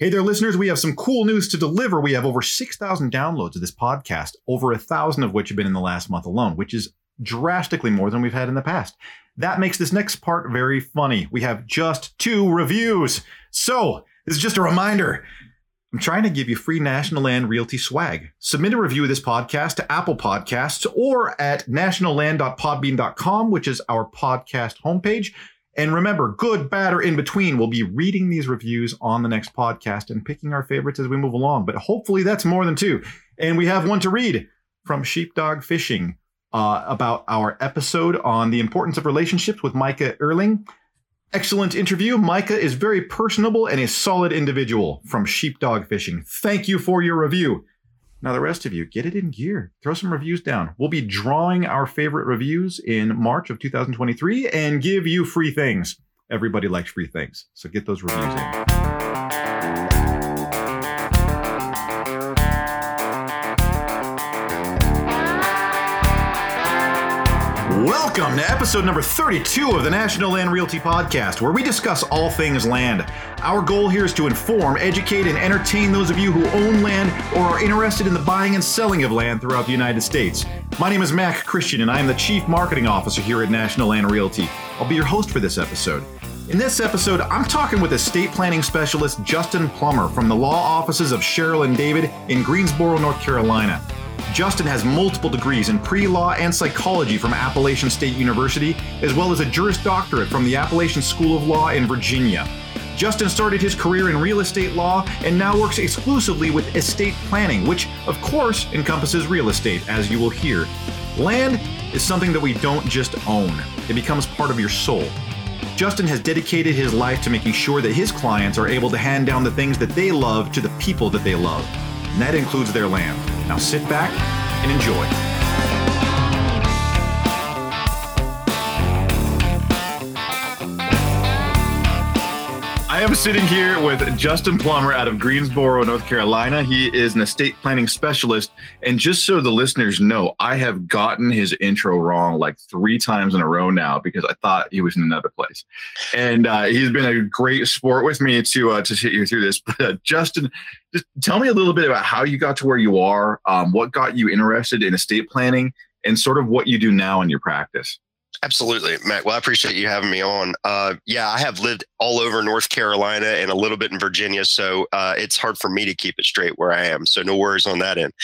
Hey there, listeners. We have some cool news to deliver. We have over 6,000 downloads of this podcast, over a thousand of which have been in the last month alone, which is drastically more than we've had in the past. That makes this next part very funny. We have just two reviews. So, this is just a reminder. I'm trying to give you free National Land Realty swag. Submit a review of this podcast to Apple Podcasts or at nationalland.podbean.com, which is our podcast homepage. And remember, good, bad, or in between, we'll be reading these reviews on the next podcast and picking our favorites as we move along. But hopefully that's more than two. And we have one to read from Sheepdog Fishing uh, about our episode on the importance of relationships with Micah Erling. Excellent interview. Micah is very personable and a solid individual from Sheepdog Fishing. Thank you for your review. Now, the rest of you, get it in gear. Throw some reviews down. We'll be drawing our favorite reviews in March of 2023 and give you free things. Everybody likes free things. So get those reviews in. Welcome to episode number 32 of the National Land Realty Podcast, where we discuss all things land. Our goal here is to inform, educate, and entertain those of you who own land or are interested in the buying and selling of land throughout the United States. My name is Mac Christian, and I am the Chief Marketing Officer here at National Land Realty. I'll be your host for this episode. In this episode, I'm talking with estate planning specialist Justin Plummer from the law offices of Cheryl and David in Greensboro, North Carolina. Justin has multiple degrees in pre law and psychology from Appalachian State University, as well as a Juris Doctorate from the Appalachian School of Law in Virginia. Justin started his career in real estate law and now works exclusively with estate planning, which, of course, encompasses real estate, as you will hear. Land is something that we don't just own, it becomes part of your soul. Justin has dedicated his life to making sure that his clients are able to hand down the things that they love to the people that they love. And that includes their land. Now sit back and enjoy. I am sitting here with Justin Plummer out of Greensboro, North Carolina. He is an estate planning specialist. And just so the listeners know, I have gotten his intro wrong like three times in a row now because I thought he was in another place. And uh, he's been a great sport with me to uh, to sit you through this. But uh, Justin, just tell me a little bit about how you got to where you are, um, what got you interested in estate planning, and sort of what you do now in your practice. Absolutely, Mac. Well, I appreciate you having me on. Uh, yeah, I have lived all over North Carolina and a little bit in Virginia, so uh, it's hard for me to keep it straight where I am. So no worries on that end.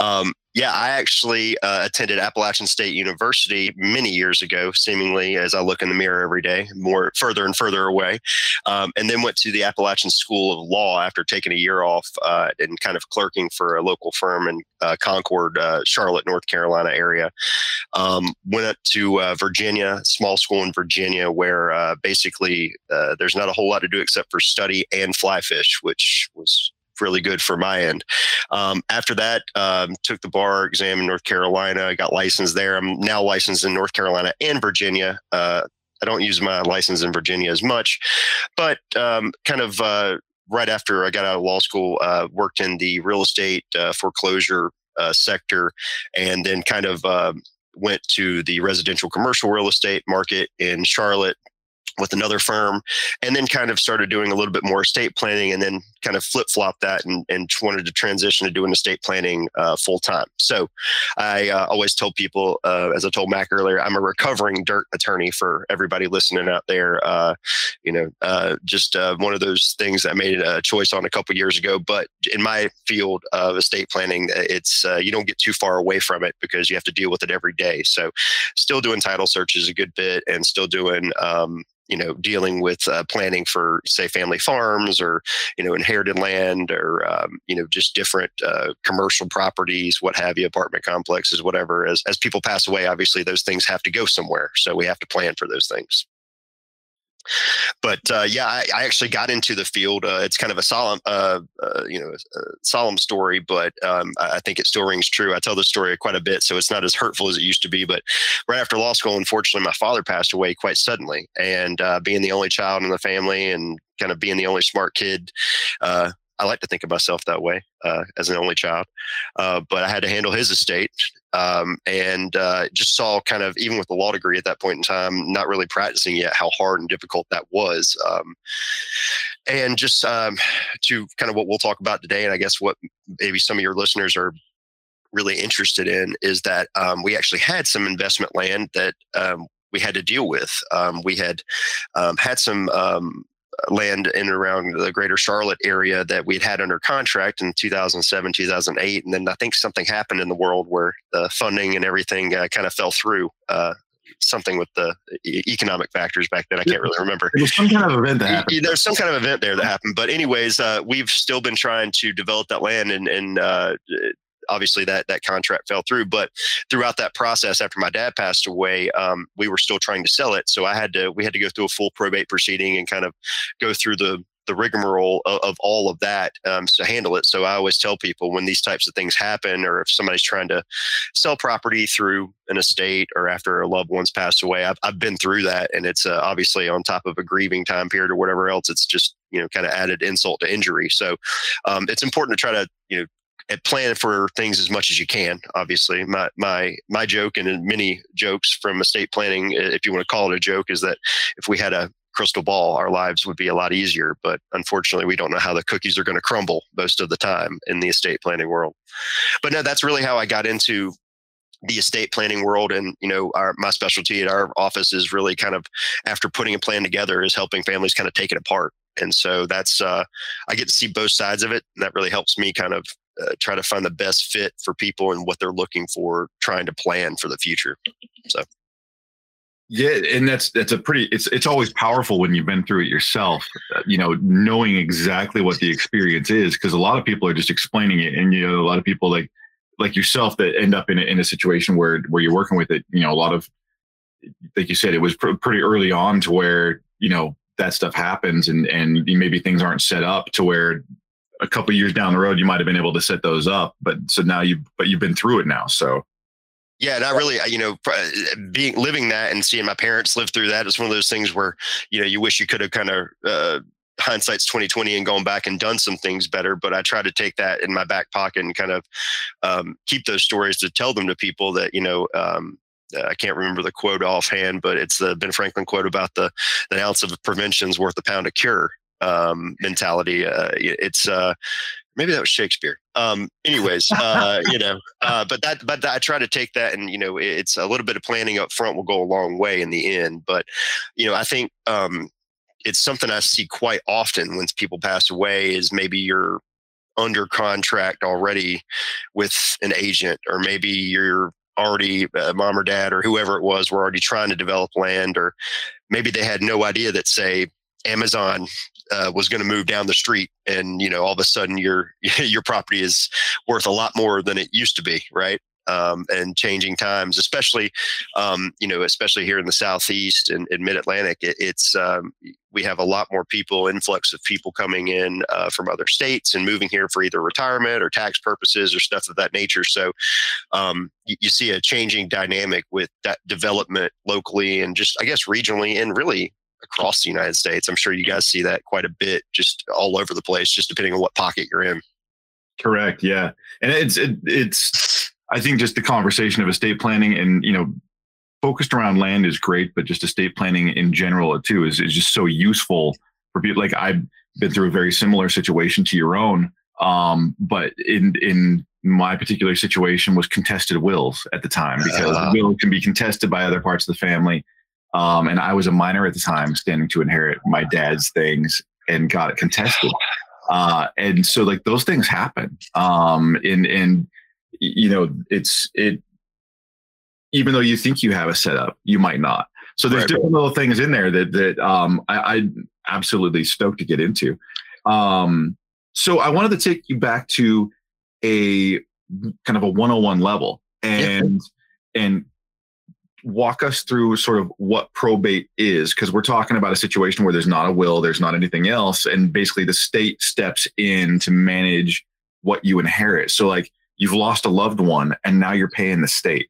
Um, yeah, I actually uh, attended Appalachian State University many years ago, seemingly as I look in the mirror every day, more further and further away, um, and then went to the Appalachian School of Law after taking a year off uh, and kind of clerking for a local firm in uh, Concord, uh, Charlotte, North Carolina area. Um, went up to uh, Virginia, small school in Virginia, where uh, basically there's not a whole lot to do except for study and fly fish, which was really good for my end. Um, after that, um, took the bar exam in North Carolina. I got licensed there. I'm now licensed in North Carolina and Virginia. Uh, I don't use my license in Virginia as much, but um, kind of uh, right after I got out of law school, uh, worked in the real estate uh, foreclosure uh, sector, and then kind of um, went to the residential commercial real estate market in Charlotte with another firm and then kind of started doing a little bit more estate planning and then kind of flip flop that and, and wanted to transition to doing estate planning uh, full time. So I uh, always tell people, uh, as I told Mac earlier, I'm a recovering dirt attorney for everybody listening out there. Uh, you know, uh, just uh, one of those things I made a choice on a couple years ago. But in my field of estate planning, it's you don't get too far away from it because you have to deal with it every day. So still doing title searches a good bit and still doing um, you know dealing with uh, planning for say family farms or you know inherited land or um, you know just different uh, commercial properties what have you apartment complexes whatever as, as people pass away obviously those things have to go somewhere. So we have to plan for those things but uh, yeah, I, I, actually got into the field. Uh, it's kind of a solemn, uh, uh you know, solemn story, but um, I think it still rings true. I tell the story quite a bit, so it's not as hurtful as it used to be. But right after law school, unfortunately, my father passed away quite suddenly, and uh, being the only child in the family and kind of being the only smart kid. Uh, I like to think of myself that way as an only child, but I had to handle his estate um, and uh, just saw kind of even with the law degree at that point in time, not really practicing yet, how hard and difficult that was. Um, and just um, to kind of what we'll talk about today, and I guess what maybe some of your listeners are really interested in is that um, we actually had some investment land that um, we had to deal with. Um, we had had some land in and around the greater Charlotte area that we'd had under contract in 2007, 2008. And then I think something happened in the world where the funding and everything uh, kind of fell through. Uh, something with the economic factors back then. I can't really remember. There was some kind of event that happened. There's some kind of event there that happened. But anyways, uh, we've still been trying to develop that land and, and uh, obviously that that contract fell through. But throughout that process, after my dad passed away, um, we were still trying to sell it. So I had to we had to go through a full probate proceeding and kind of go through the the rigmarole of, of all of that um, to handle it. So I always tell people when these types of things happen, or if somebody's trying to sell property through an estate or after a loved one's passed away, I've, I've been through that, and it's uh, obviously on top of a grieving time period or whatever else. It's just you know kind of added insult to injury. So um, it's important to try to you know and plan for things as much as you can. Obviously, my my my joke and many jokes from estate planning, if you want to call it a joke, is that if we had a crystal ball, our lives would be a lot easier. But unfortunately, we don't know how the cookies are going to crumble most of the time in the estate planning world. But no, that's really how I got into the estate planning world and you know our my specialty at our office is really kind of after putting a plan together is helping families kind of take it apart and so that's uh, i get to see both sides of it and that really helps me kind of uh, try to find the best fit for people and what they're looking for, trying to plan for the future. So. Yeah, and that's that's a pretty. It's it's always powerful when you've been through it yourself. Uh, you know, knowing exactly what the experience is, because a lot of people are just explaining it, and you know, a lot of people like like yourself that end up in a, in a situation where where you're working with it. You know, a lot of like you said, it was pr- pretty early on to where you know that stuff happens, and and maybe things aren't set up to where a couple years down the road you might have been able to set those up but so now you but you've been through it now so yeah, not really, you know, being living that and seeing my parents live through that is one of those things where, you know, you wish you could have kind of uh, hindsight's 2020 and gone back and done some things better. But I try to take that in my back pocket and kind of um, keep those stories to tell them to people that, you know, um, I can't remember the quote offhand, but it's the Ben Franklin quote about the an ounce of prevention is worth a pound of cure um, mentality. Uh, it's uh, maybe that was Shakespeare. Um, anyways, uh, you know, uh, but that, but I try to take that and, you know, it's a little bit of planning up front will go a long way in the end. But, you know, I think, um, it's something I see quite often when people pass away is maybe you're under contract already with an agent, or maybe you're already uh, mom or dad or whoever it was were already trying to develop land, or maybe they had no idea that say Amazon uh, was going to move down the street, and you know all of a sudden your your property is worth a lot more than it used to be, right? Um, and changing times, especially um, you know, especially here in the southeast and, and mid Atlantic, it, it's um, we have a lot more people, influx of people coming in uh, from other states and moving here for either retirement or tax purposes or stuff of that nature. So um, you, you, see a changing dynamic with that development locally and just I guess regionally and really across the United States. I'm sure you guys see that quite a bit, just all over the place, just depending on what pocket you're in. Correct. Yeah, and it's it, it's I think just the conversation of estate planning and you know focused around land is great, but just estate planning in general too is is just so useful for people. Like I've been through a very similar situation to your own, um, but in in my particular situation was contested wills at the time because uh, will can be contested by other parts of the family um, and I was a minor at the time, standing to inherit my dad's things and got it contested. Uh, and so like those things happen. Um, and, and, you know, it's, it, even though you think you have a setup, you might not. So there's right. different little things in there that, that, um, I, I absolutely stoked to get into. Um, so I wanted to take you back to a kind of a 101 level and, and walk us through sort of what probate is because we're talking about a situation where there's not a will there's not anything else and basically the state steps in to manage what you inherit so like you've lost a loved one and now you're paying the state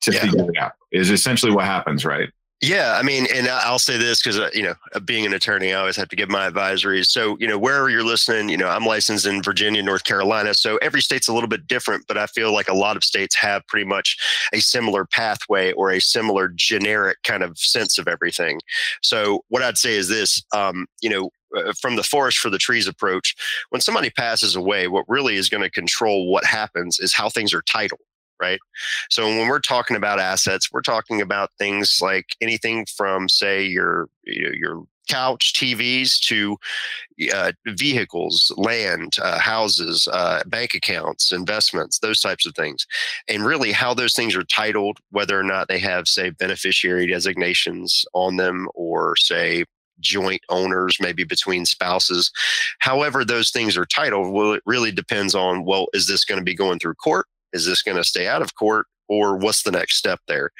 to yeah. figure it out is essentially what happens right Yeah, I mean, and I'll say this because uh, you know, uh, being an attorney, I always have to give my advisories. So, you know, wherever you're listening, you know, I'm licensed in Virginia, North Carolina, so every state's a little bit different. But I feel like a lot of states have pretty much a similar pathway or a similar generic kind of sense of everything. So, what I'd say is this: um, you know, uh, from the forest for the trees approach, when somebody passes away, what really is going to control what happens is how things are titled right? So when we're talking about assets, we're talking about things like anything from, say, your your couch TVs to uh, vehicles, land, uh, houses, uh, bank accounts, investments, those types of things. And really, how those things are titled, whether or not they have, say, beneficiary designations on them or, say, joint owners, maybe between spouses. However, those things are titled, well, it really depends on well, is this going to be going through court? Is this going to stay out of court or what's the next step there?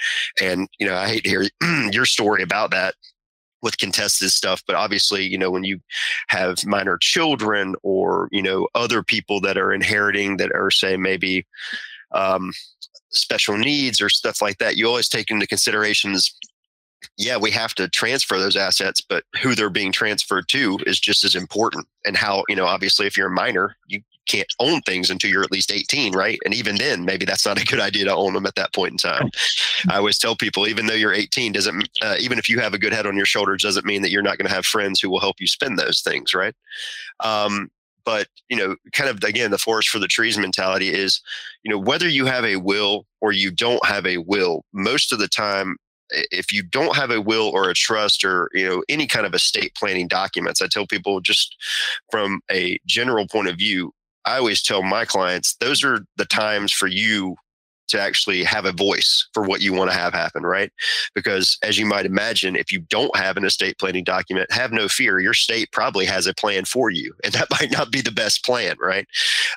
And, you know, I hate to hear your story about that with contested stuff but obviously you know when you have minor children or you know other people that are inheriting that are say maybe um, special needs or stuff like that you always take into considerations yeah we have to transfer those assets but who they're being transferred to is just as important and how you know obviously if you're a minor you can't own things until you're at least 18, right? And even then, maybe that's not a good idea to own them at that point in time. I always tell people, even though you're 18, doesn't uh, even if you have a good head on your shoulders, doesn't mean that you're not going to have friends who will help you spend those things, right? Um, but you know, kind of again, the forest for the trees mentality is, you know, whether you have a will or you don't have a will, most of the time if you don't have a will or a trust or you know any kind of estate planning documents i tell people just from a general point of view I always tell my clients those are the times for you to actually have a voice for what you want to have happen, right? Because as you might imagine, if you don't have an estate planning document, have no fear. Your state probably has a plan for you, and that might not be the best plan, right?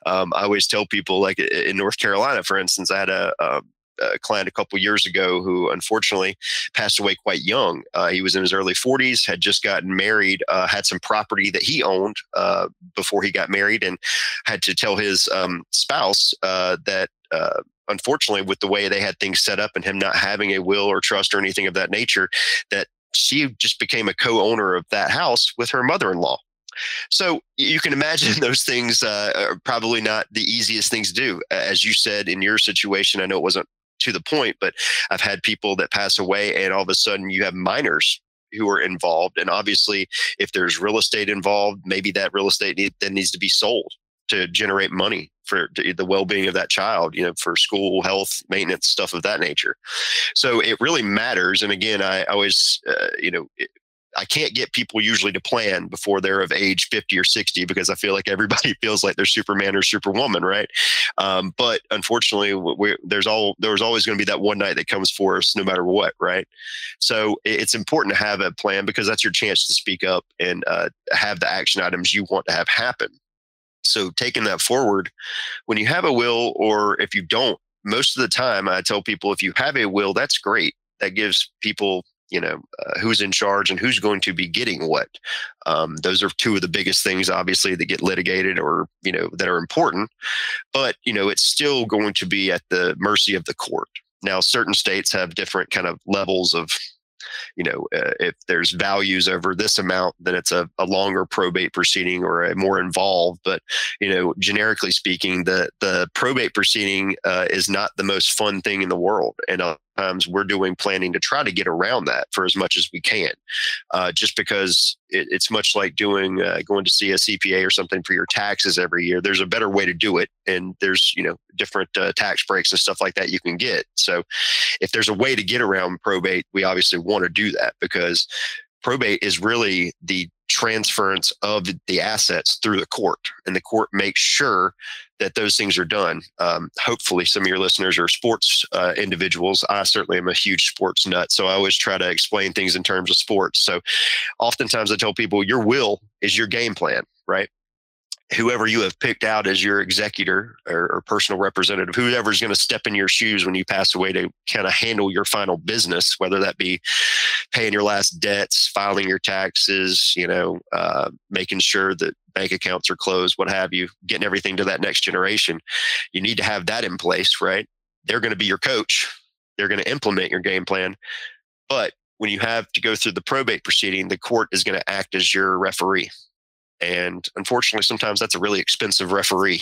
Um, I always tell people, like in North Carolina, for instance, I had a, a um, a client a couple years ago who unfortunately passed away quite young. Uh, he was in his early 40s, had just gotten married, uh, had some property that he owned uh, before he got married, and had to tell his um, spouse uh, that. Uh, unfortunately, with the way they had things set up and him not having a will or trust or anything of that nature, that she just became a co-owner of that house with her mother-in-law. So you can imagine those things uh, are probably not the easiest things to do. As you said in your situation, I know it wasn't to the point, but I've had people that pass away and all of a sudden you have minors who are involved. And obviously, if there's real estate involved, maybe that real estate need, then needs to be sold to generate money for the well-being of that child you know for school health maintenance stuff of that nature so it really matters and again i always uh, you know I can't get people usually to plan before they're of age 50 or 60 because I feel like everybody feels like they're Superman or Superwoman, right? Um, but unfortunately, we, there's all there's always going to be that one night that comes for us, no matter what, right? So it's important to have a plan because that's your chance to speak up and uh, have the action items you want to have happen. So taking that forward, when you have a will, or if you don't, most of the time I tell people if you have a will, that's great. That gives people you know uh, who's in charge and who's going to be getting what. Um, those are two of the biggest things obviously that get litigated or you know that are important. But you know it's still going to be at the mercy of the court. Now certain states have different kind of levels of you know, uh, if there's values over this amount, then it's a, a longer probate proceeding or a more involved. But you know, generically speaking, the the probate proceeding uh, is not the most fun thing in the world, and uh, times we're doing planning to try to get around that for as much as we can uh, just because it, it's much like doing uh, going to see a cpa or something for your taxes every year. There's a better way to do it and there's you know different uh, tax breaks and stuff like that you can get. So if there's a way to get around probate we obviously want to do that because probate is really the transference of the assets through the court and the court makes sure that those things are done. Um, hopefully some of your listeners are sports uh, individuals. I certainly am a huge sports nut so i always try to explain things in terms of sports. So oftentimes i tell people your will is your game plan right whoever you have picked out as your executor or, or personal representative, whoever is going to step in your shoes when you pass away to kind of handle your final business, whether that be paying your last debts, filing your taxes, you know, uh, making sure that bank accounts are closed, what have you, getting everything to that next generation. You need to have that in place, right? They're going to be your coach. They're going to implement your game plan, but when you have to go through the probate proceeding, the court is going to act as your referee. And unfortunately, sometimes that's a really expensive referee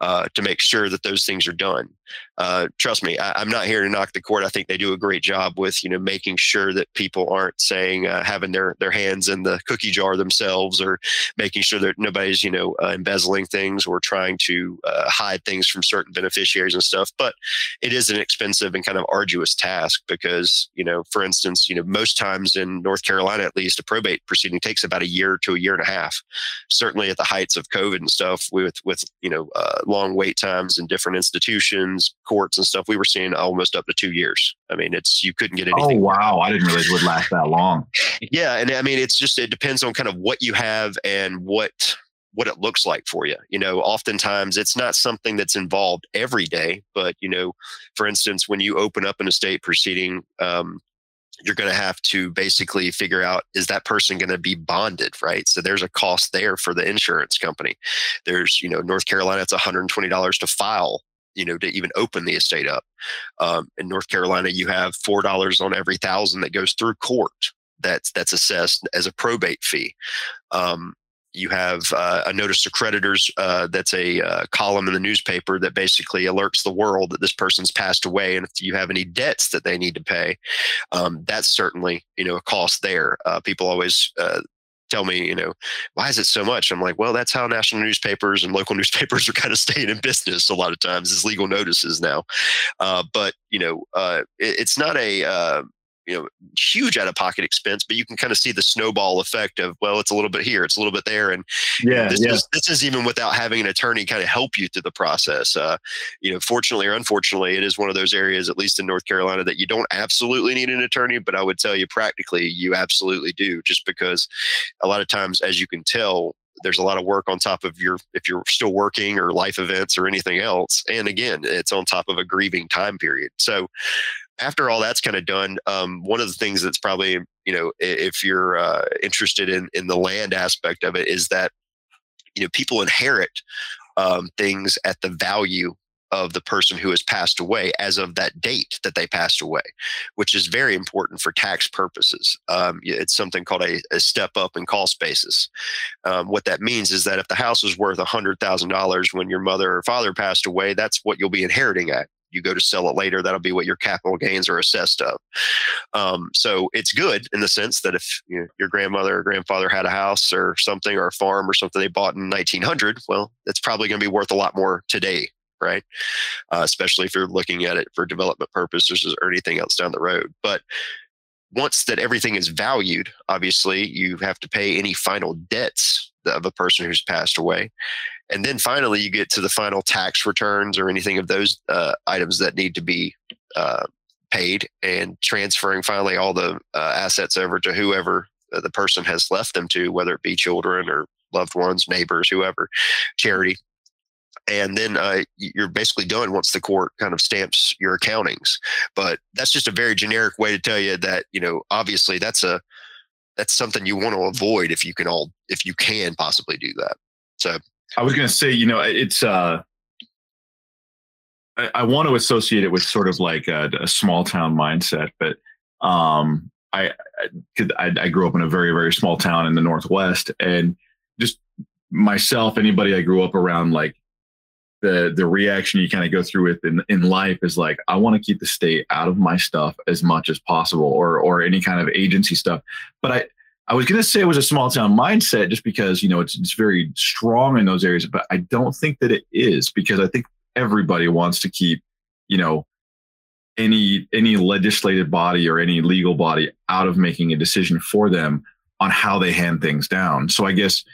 uh, to make sure that those things are done. Uh, trust me, I, am not here to knock the court. I think they do a great job with you know making sure that people aren't saying uh, having their their hands in the cookie jar themselves, or making sure that nobody's you know uh, embezzling things or trying to uh, hide things from certain beneficiaries and stuff. But it is an expensive and kind of arduous task because you know, for instance, you know most times in North Carolina, at least, a probate proceeding takes about a year to a year and a half certainly at the heights of COVID and stuff, with with you know uh, long wait times in different institutions, courts and stuff, we were seeing almost up to two years. I mean, it's you couldn't get anything. Oh wow, I didn't realize it would last that long. yeah, and I mean, it's just it depends on kind of what you have and what what it looks like for you. You know, oftentimes it's not something that's involved every day, but you know, for instance, when you open up an estate proceeding, um, you're going to have to basically figure out is that person going to be bonded right so there's a cost there for the insurance company there's you know north carolina it's $120 to file you know to even open the estate up. Um, in north carolina you have $4 on every thousand that goes through court that's that's assessed as a probate fee. Um, you have uh, a notice to creditors uh, that's a uh, column in the newspaper that basically alerts the world that this person's passed away and if you have any debts that they need to pay um, that's certainly you know a cost there. Uh, people always uh, tell me you know why is it so much? I'm like well that's how national newspapers and local newspapers are kind of staying in business a lot of times is legal notices now. Uh, but you know it, it's not a you know huge out of pocket expense but you can kind of see the snowball effect of well it's a little bit here it's a little bit there and yeah this, yeah. Is, this is even without having an attorney kind of help you through the process uh, you know fortunately or unfortunately it is one of those areas at least in north carolina that you don't absolutely need an attorney but i would tell you practically you absolutely do just because a lot of times as you can tell there's a lot of work on top of your if you're still working or life events or anything else and again it's on top of a grieving time period so after all that's kind of done, um, one of the things that's probably you know if you're uh, interested in in the land aspect of it is that you know people inherit um, things at the value of the person who has passed away as of that date that they passed away, which is very important for tax purposes. Um, it's something called a, a, step up in cost basis. Um, what that means is that if the house was worth $100,000 when your mother or father passed away, that's what you'll be inheriting at you go to sell it later, that'll be what your capital gains are assessed of. Um, so it's good in the sense that if you know, your grandmother or grandfather had a house or something or a farm or something they bought in 1900, well, it's probably going to be worth a lot more today right? Uh, especially if you're looking at it for development purposes or anything else down the road. But once that everything is valued, obviously you have to pay any final debts of a person who's passed away. And then finally, you get to the final tax returns or anything of those uh, items that need to be uh, paid and transferring finally all the uh, assets over to whoever the person has left them to, whether it be children or loved ones, neighbors, whoever, charity. And then uh, you're basically done once the court kind of stamps your accountings. But that's just a very generic way to tell you that you know obviously that's a that's something you want to avoid if you can all if you can possibly do that. So I was going to say, you know, it's uh, I, I, want to associate it with sort of like a, a small town mindset, but um, I, I I grew up in a very very small town in the northwest, and just myself, anybody I grew up around, like the the reaction you kind of go through with in, in life is like I want to keep the state out of my stuff as much as possible, or or any kind of agency stuff. But I I was going to say it was a small town mindset just because, you know, it's, it's very strong in those areas, but I don't think that it is because I think everybody wants to keep, you know, any any legislative body or any legal body out of making a decision for them on how they hand things down. So I guess,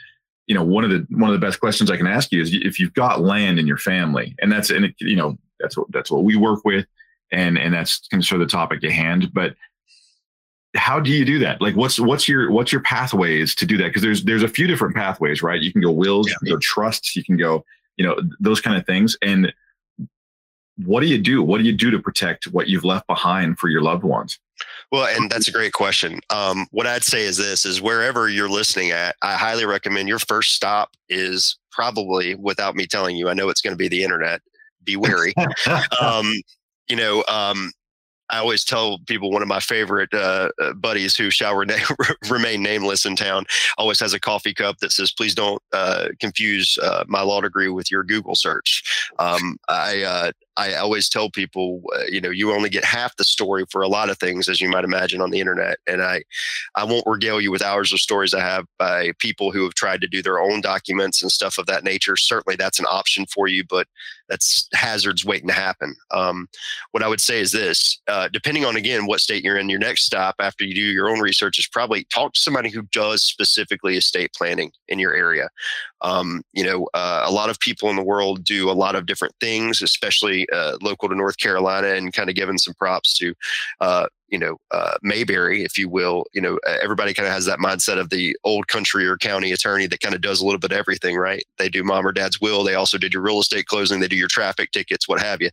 you know, one of the one of the best questions I can ask you is if you've got land in your family, and that's and it, you know that's what that's what we work with, and and that's kind of sort of the topic at hand. But how do you do that? Like, what's what's your what's your pathways to do that? Because there's there's a few different pathways, right? You can go wills, yeah. you can go trusts, you can go, you know, those kind of things. And what do you do? What do you do to protect what you've left behind for your loved ones? Well, and that's a great question. Um, what I'd say is this: is wherever you're listening at, I highly recommend your first stop is probably, without me telling you, I know it's going to be the internet. Be wary. um, you know, um, I always tell people one of my favorite uh, uh buddies who shall remain, remain nameless in town always has a coffee cup that says, "Please don't uh, confuse uh, my law degree with your Google search." Um, I uh, I always tell people, uh, you know, you only get half the story for a lot of things, as you might imagine, on the internet. And I, I won't regale you with hours of stories I have by people who have tried to do their own documents and stuff of that nature. Certainly, that's an option for you, but that's hazards waiting to happen. Um, what I would say is this: uh, Uh, depending on again what state you're in, your next stop after you do your own research is probably talk to somebody who does specifically estate planning in your area. Um, you know, uh, a lot of people in the world do a lot of different things, especially uh, local to North Carolina, and kind of giving some props to uh, you know uh, Mayberry, if you will. You know, everybody kind of has that mindset of the old country or county attorney that kind of does a little bit of everything, right? They do mom or dad's will. They also did your real estate closing. They do your traffic tickets, what have you.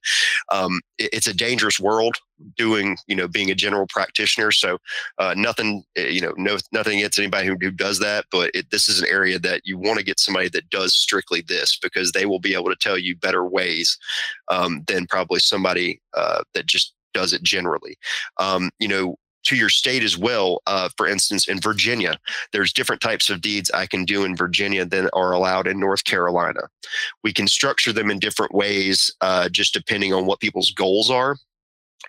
Um, it, it's a dangerous world doing, you know, being a general practitioner. So uh, nothing, eh, you know, no nothing against anybody who, who does that, but it, this is an area that you want to get somebody that does strictly this because they will be able to tell you better ways um, than probably somebody uh, that just does it generally. Um, you know, to your state as well. Uh, for instance, in Virginia, there's different types of deeds I can do in Virginia than are allowed in North Carolina. We can structure them in different ways, uh, just depending on what people's goals are.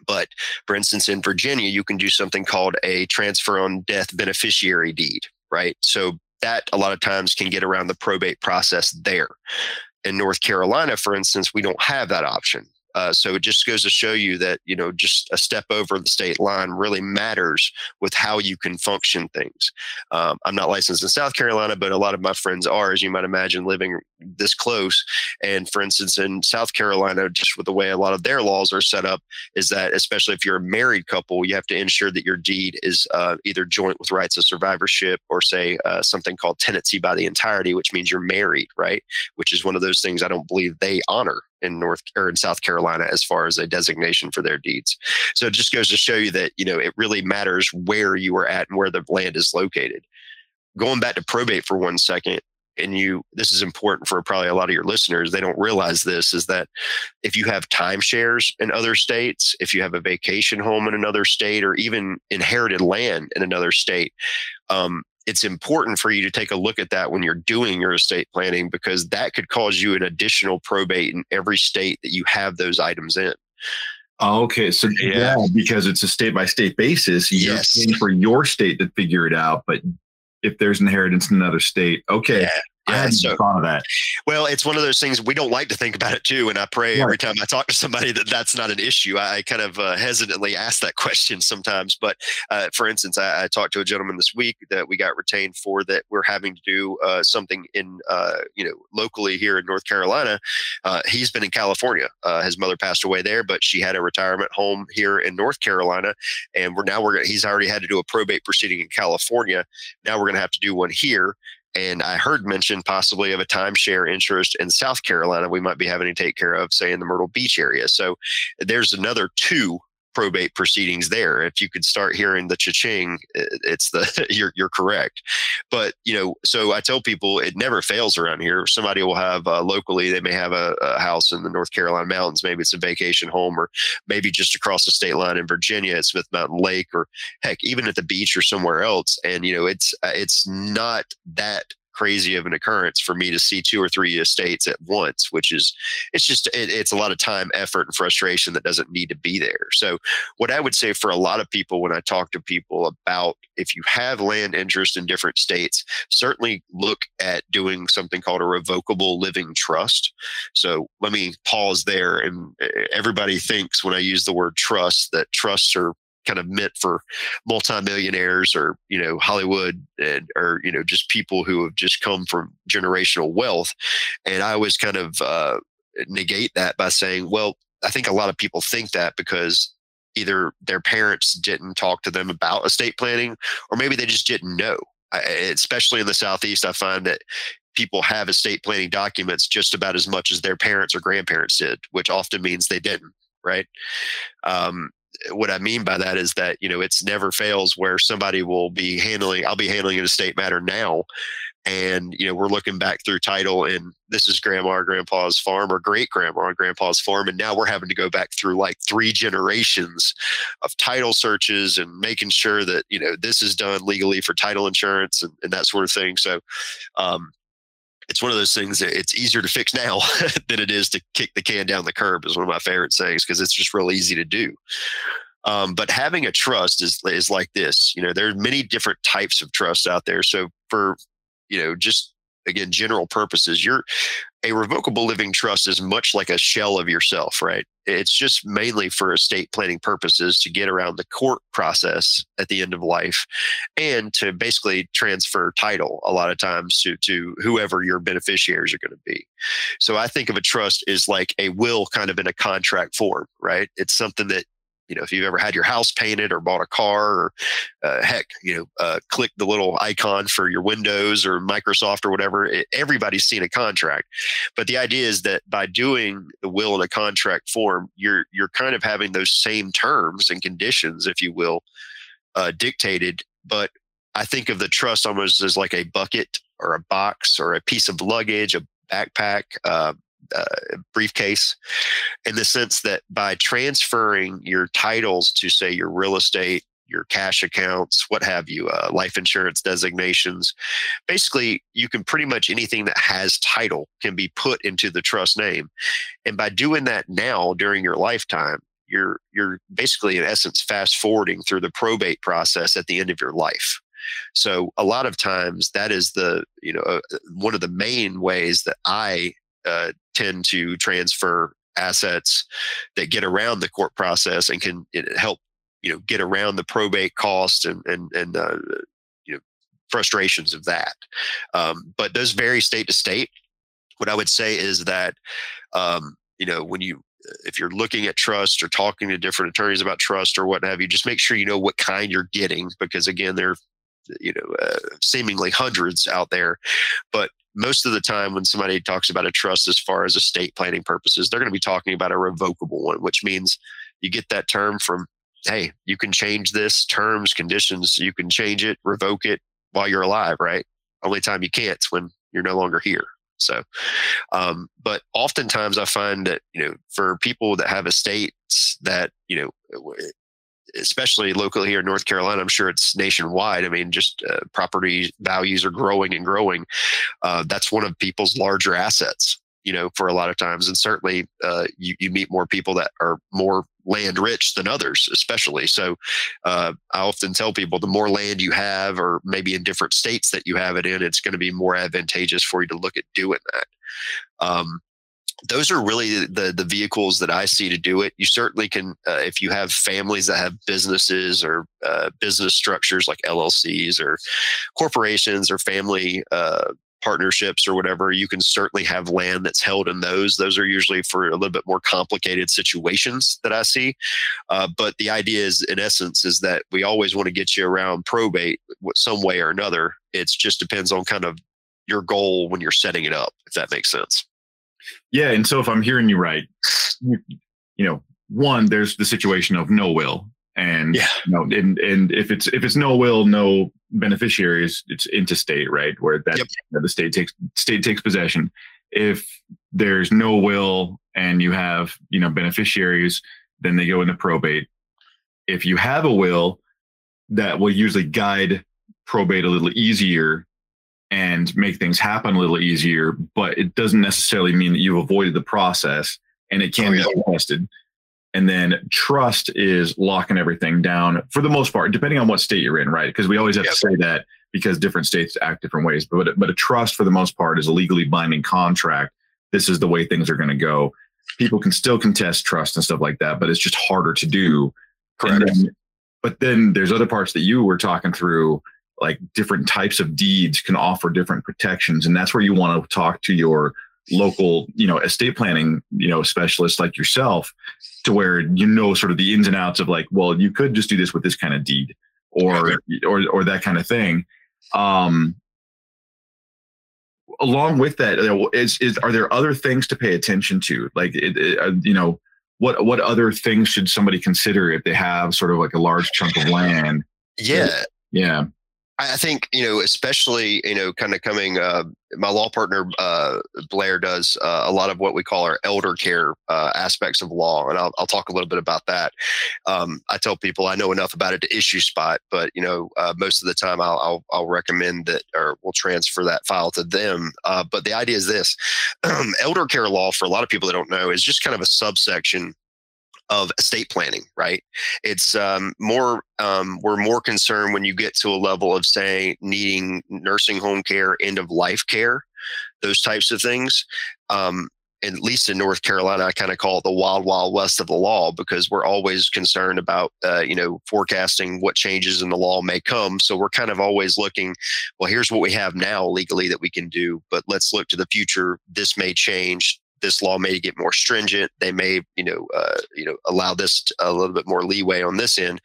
But for instance, in Virginia, you can do something called a transfer on death beneficiary deed, right? So that a lot of times can get around the probate process there. In North Carolina, for instance, we don't have that option. Uh, so it just goes to show you that you know just a step over the state line really matters with how you can function things. Um, I'm not licensed in South Carolina, but a lot of my friends are, as you might imagine, living this close. And for instance, in South Carolina, just with the way a lot of their laws are set up, is that especially if you're a married couple, you have to ensure that your deed is uh, either joint with rights of survivorship or say uh, something called tenancy by the entirety, which means you're married, right? Which is one of those things I don't believe they honor in North or in South Carolina as far as a designation for their deeds. So it just goes to show you that, you know, it really matters where you are at and where the land is located. Going back to probate for one second, and you this is important for probably a lot of your listeners they don't realize this is that if you have timeshares in other states if you have a vacation home in another state or even inherited land in another state um, it's important for you to take a look at that when you're doing your estate planning because that could cause you an additional probate in every state that you have those items in. Okay, so yeah, yeah because it's a state by state basis, you're yes. for your state to figure it out. But if there's inheritance in another state, okay, yeah. I hadn't so, thought of that. Well, it's one of those things we don't like to think about it too. And I pray right. every time I talk to somebody that that's not an issue. I, kind of uh, hesitantly ask that question sometimes. But uh, for instance, I, I, talked to a gentleman this week that we got retained for that we're having to do uh, something in, uh, you know, locally here in North Carolina. Uh, he's been in California. Uh, his mother passed away there, but she had a retirement home here in North Carolina. And we're now we're he's already had to do a probate proceeding in California. Now we're going to have to do one here. And I heard mention possibly of a timeshare interest in South Carolina we might be having to take care of, say in the Myrtle Beach area. So there's another two probate proceedings there. If you could start hearing the cha-ching, it's the you're you're correct. But you know, so I tell people it never fails around here. Somebody will have uh, locally, they may have a, a, house in the North Carolina mountains. Maybe it's a vacation home, or maybe just across the state line in Virginia at Smith Mountain Lake, or heck, even at the beach or somewhere else. And you know, it's uh, it's not that crazy of an occurrence for me to see two or three estates at once, which is it's just it, it's a lot of time, effort, and frustration that doesn't need to be there. So, what I would say for a lot of people when I talk to people about if you have land interest in different states, certainly look at doing something called a revocable living trust. So let me pause there. And eh, everybody thinks when I use the word trust that trusts are kind of meant for multimillionaires or you know Hollywood and or you know just people who have just come from generational wealth. And I always kind of uh, negate that by saying, well, I think a lot of people think that because either their parents didn't talk to them about estate planning or maybe they just didn't know. I, especially in the southeast, I find that people have estate planning documents just about as much as their parents or grandparents did, which often means they didn't right? Um, what I mean by that is that you know it's never fails where somebody will be handling. I'll be handling an estate matter now, and you know we're looking back through title and this is grandma or grandpa's farm or great grandma or grandpa's farm and now we're having to go back through like three generations of title searches and making sure that you know this is done legally for title insurance and, and that sort of thing so um, it's one of those things that it's easier to fix now than it is to kick the can down the curb is one of my favorite sayings because it's just real easy to do. Um, but having a trust is is like this you know there are many different types of trust out there. So for you know, just again, general purposes, you're a revocable living trust is much like a shell of yourself, right? It's just mainly for estate planning purposes to get around the court process at the end of life and to basically transfer title a lot of times to, to whoever your beneficiaries are going to be. So I think of a trust as like a will kind of in a contract form, right? It's something that you know, if you've ever had your house painted or bought a car or uh, heck, you know, uh, click the little icon for your Windows or Microsoft or whatever, it, everybody's seen a contract. But the idea is that by doing the will in a contract form, you're you're kind of having those same terms and conditions, if you will, uh, dictated. But I think of the trust almost as like a bucket or a box or a piece of luggage, a backpack, uh, briefcase in the sense that by transferring your titles to say your real estate your cash accounts what have you uh, life insurance designations basically you can pretty much anything that has title can be put into the trust name. And by doing that now during your lifetime you're you're basically in essence fast forwarding through the probate process at the end of your life. So a lot of times that is the you know uh, one of the main ways that i uh, tend to transfer assets that get around the court process and can help you know get around the probate cost and and and uh, you know frustrations of that. Um, but those vary state to state. What I would say is that um, you know when you if you're looking at trust or talking to different attorneys about trust or what have you, just make sure you know what kind you're getting because again, there are you know uh, seemingly hundreds out there, but most of the time when somebody talks about a trust as far as estate planning purposes, they're going to be talking about a revocable one, which means you get that term from, hey, you can change this terms, conditions, you can change it, revoke it while you're alive, right? Only time you can't is when you're no longer here. So, um, but oftentimes I find that, you know, for people that have estates that, you know, especially locally here in North Carolina. I'm sure it's nationwide. I mean, just uh, property values are growing and growing. Uh, that's one of people's larger assets, you know, for a lot of times. And certainly uh, you, you meet more people that are more land rich than others, especially. So uh, I often tell people the more land you have, or maybe in different states that you have it in, it's going to be more advantageous for you to look at doing that. Um, those are really the the vehicles that I see to do it. You certainly can, uh, if you have families that have businesses or uh, business structures like LLCs or corporations or family uh, partnerships or whatever, you can certainly have land that's held in those. Those are usually for a little bit more complicated situations that I see. Uh, but the idea is, in essence, is that we always want to get you around probate some way or another. It just depends on kind of your goal when you're setting it up, if that makes sense. Yeah, and so if I'm hearing you right, you, you know, one, there's the situation of no will, and yeah. you know, and and if it's if it's no will, no beneficiaries, it's intestate, right? Where that yep. you know, the state takes state takes possession. If there's no will and you have you know beneficiaries, then they go into probate. If you have a will, that will usually guide probate a little easier and make things happen a little easier, but it doesn't necessarily mean that you've avoided the process and it can oh, yeah. be contested. And then trust is locking everything down for the most part, depending on what state you're in, right? Because we always have yep. to say that because different states act different ways. But but a trust for the most part is a legally binding contract. This is the way things are going to go. People can still contest trust and stuff like that, but it's just harder to do. Correct. Then, but then there's other parts that you were talking through like different types of deeds can offer different protections. And that's where you want to talk to your local you know estate planning you know specialist like yourself to where you know sort of the ins and outs of like well you could just do this with this kind of deed or or or that kind of thing. Um along with that is is are there other things to pay attention to? Like it, it, uh, you know what what other things should somebody consider if they have sort of like a large chunk of land? Yeah. Yeah I think you know, especially you know, kind of coming. Uh, my law partner uh, Blair does uh, a lot of what we call our elder care uh, aspects of law, and I'll, I'll talk a little bit about that. Um, I tell people I know enough about it to issue spot, but you know, uh, most of the time I'll, I'll, I'll recommend that or we'll transfer that file to them. Uh, but the idea is this: elder care law, for a lot of people that don't know, is just kind of a subsection of estate planning, right? It's um, more, um, we're more concerned when you get to a level of, say, needing nursing home care, end of life care, those types of things. Um, at least in North Carolina, I kind of call it the wild, wild west of the law because we're always concerned about, uh, you know, forecasting what changes in the law may come. So we're kind of always looking, well, here's what we have now legally that we can do, but let's look to the future. This may change this law may get more stringent. They may, you know, uh, you know, allow this a little bit more leeway on this end.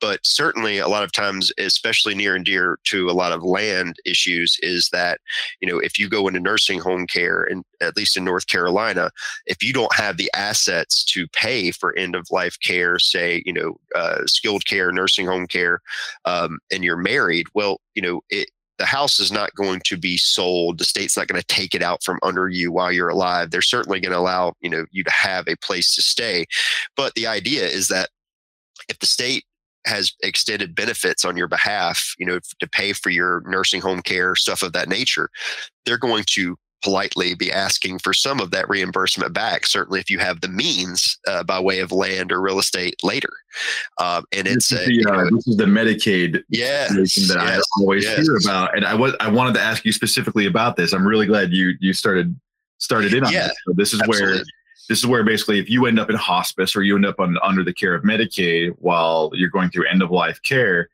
But certainly, a lot of times, especially near and dear to a lot of land issues, is that you know, if you go into nursing home care, and at least in North Carolina, if you don't have the assets to pay for end of life care, say, you know, uh, skilled care, nursing home care, um, and you're married, well, you know, it the house is not going to be sold. The state's not going to take it out from under you while you're alive. They're certainly going to allow you know you to have a place to stay. But the idea is that if the state has extended benefits on your behalf, you know, to pay for your nursing home care, stuff of that nature, they're going to politely be asking for some of that reimbursement back. Certainly, if you have the means uh, by way of land or real estate later, um, and it's this is, the, uh, this is the Medicaid yes, that yes, I always yes. hear about. And I was I wanted to ask you specifically about this. I'm really glad you you started started in on yeah, this. So this is absolutely. where this is where basically if you end up in hospice or you end up on, under the care of Medicaid while you're going through end of life care,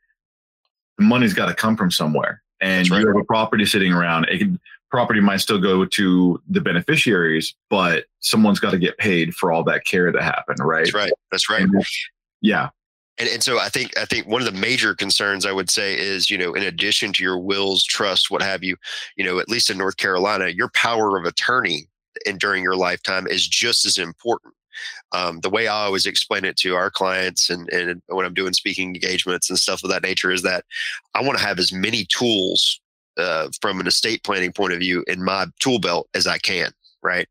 the money's got to come from somewhere. And right. you have a property sitting around. It can property might still go to the beneficiaries, but someone's got to get paid for all that care that happened, right? That's right. That's right. And, yeah. And, and so I think I think one of the major concerns I would say is you know in addition to your wills, trust, what have you, you know at least in North Carolina, your power of attorney and during your lifetime is just as important. Um, the way I always explain it to our clients and, and when I'm doing speaking engagements and stuff of that nature is that I want to have as many tools uh, from an estate planning point of view in my tool belt as I can right?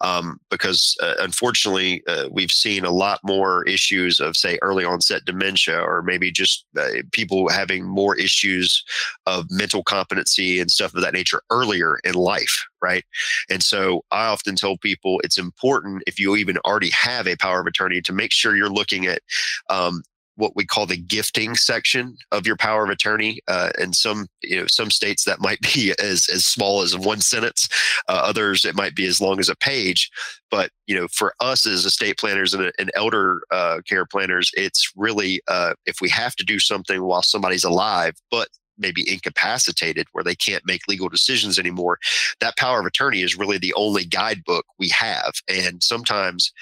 Um, because uh, unfortunately, uh, we've seen a lot more issues of, say, early onset dementia, or maybe just uh, people having more issues of mental competency and stuff of that nature earlier in life, right? And so I often tell people it's important if you even already have a power of attorney to make sure you're looking at um, what we call the gifting section of your power of attorney. Uh, in some, you know, some states that might be as as small as one sentence. Uh, others it might be as long as a page. But you know, for us as estate planners and, and elder uh, care planners, it's really uh, if we have to do something while somebody's alive, but maybe incapacitated where they can't make legal decisions anymore that power of attorney is really the only guidebook we have and sometimes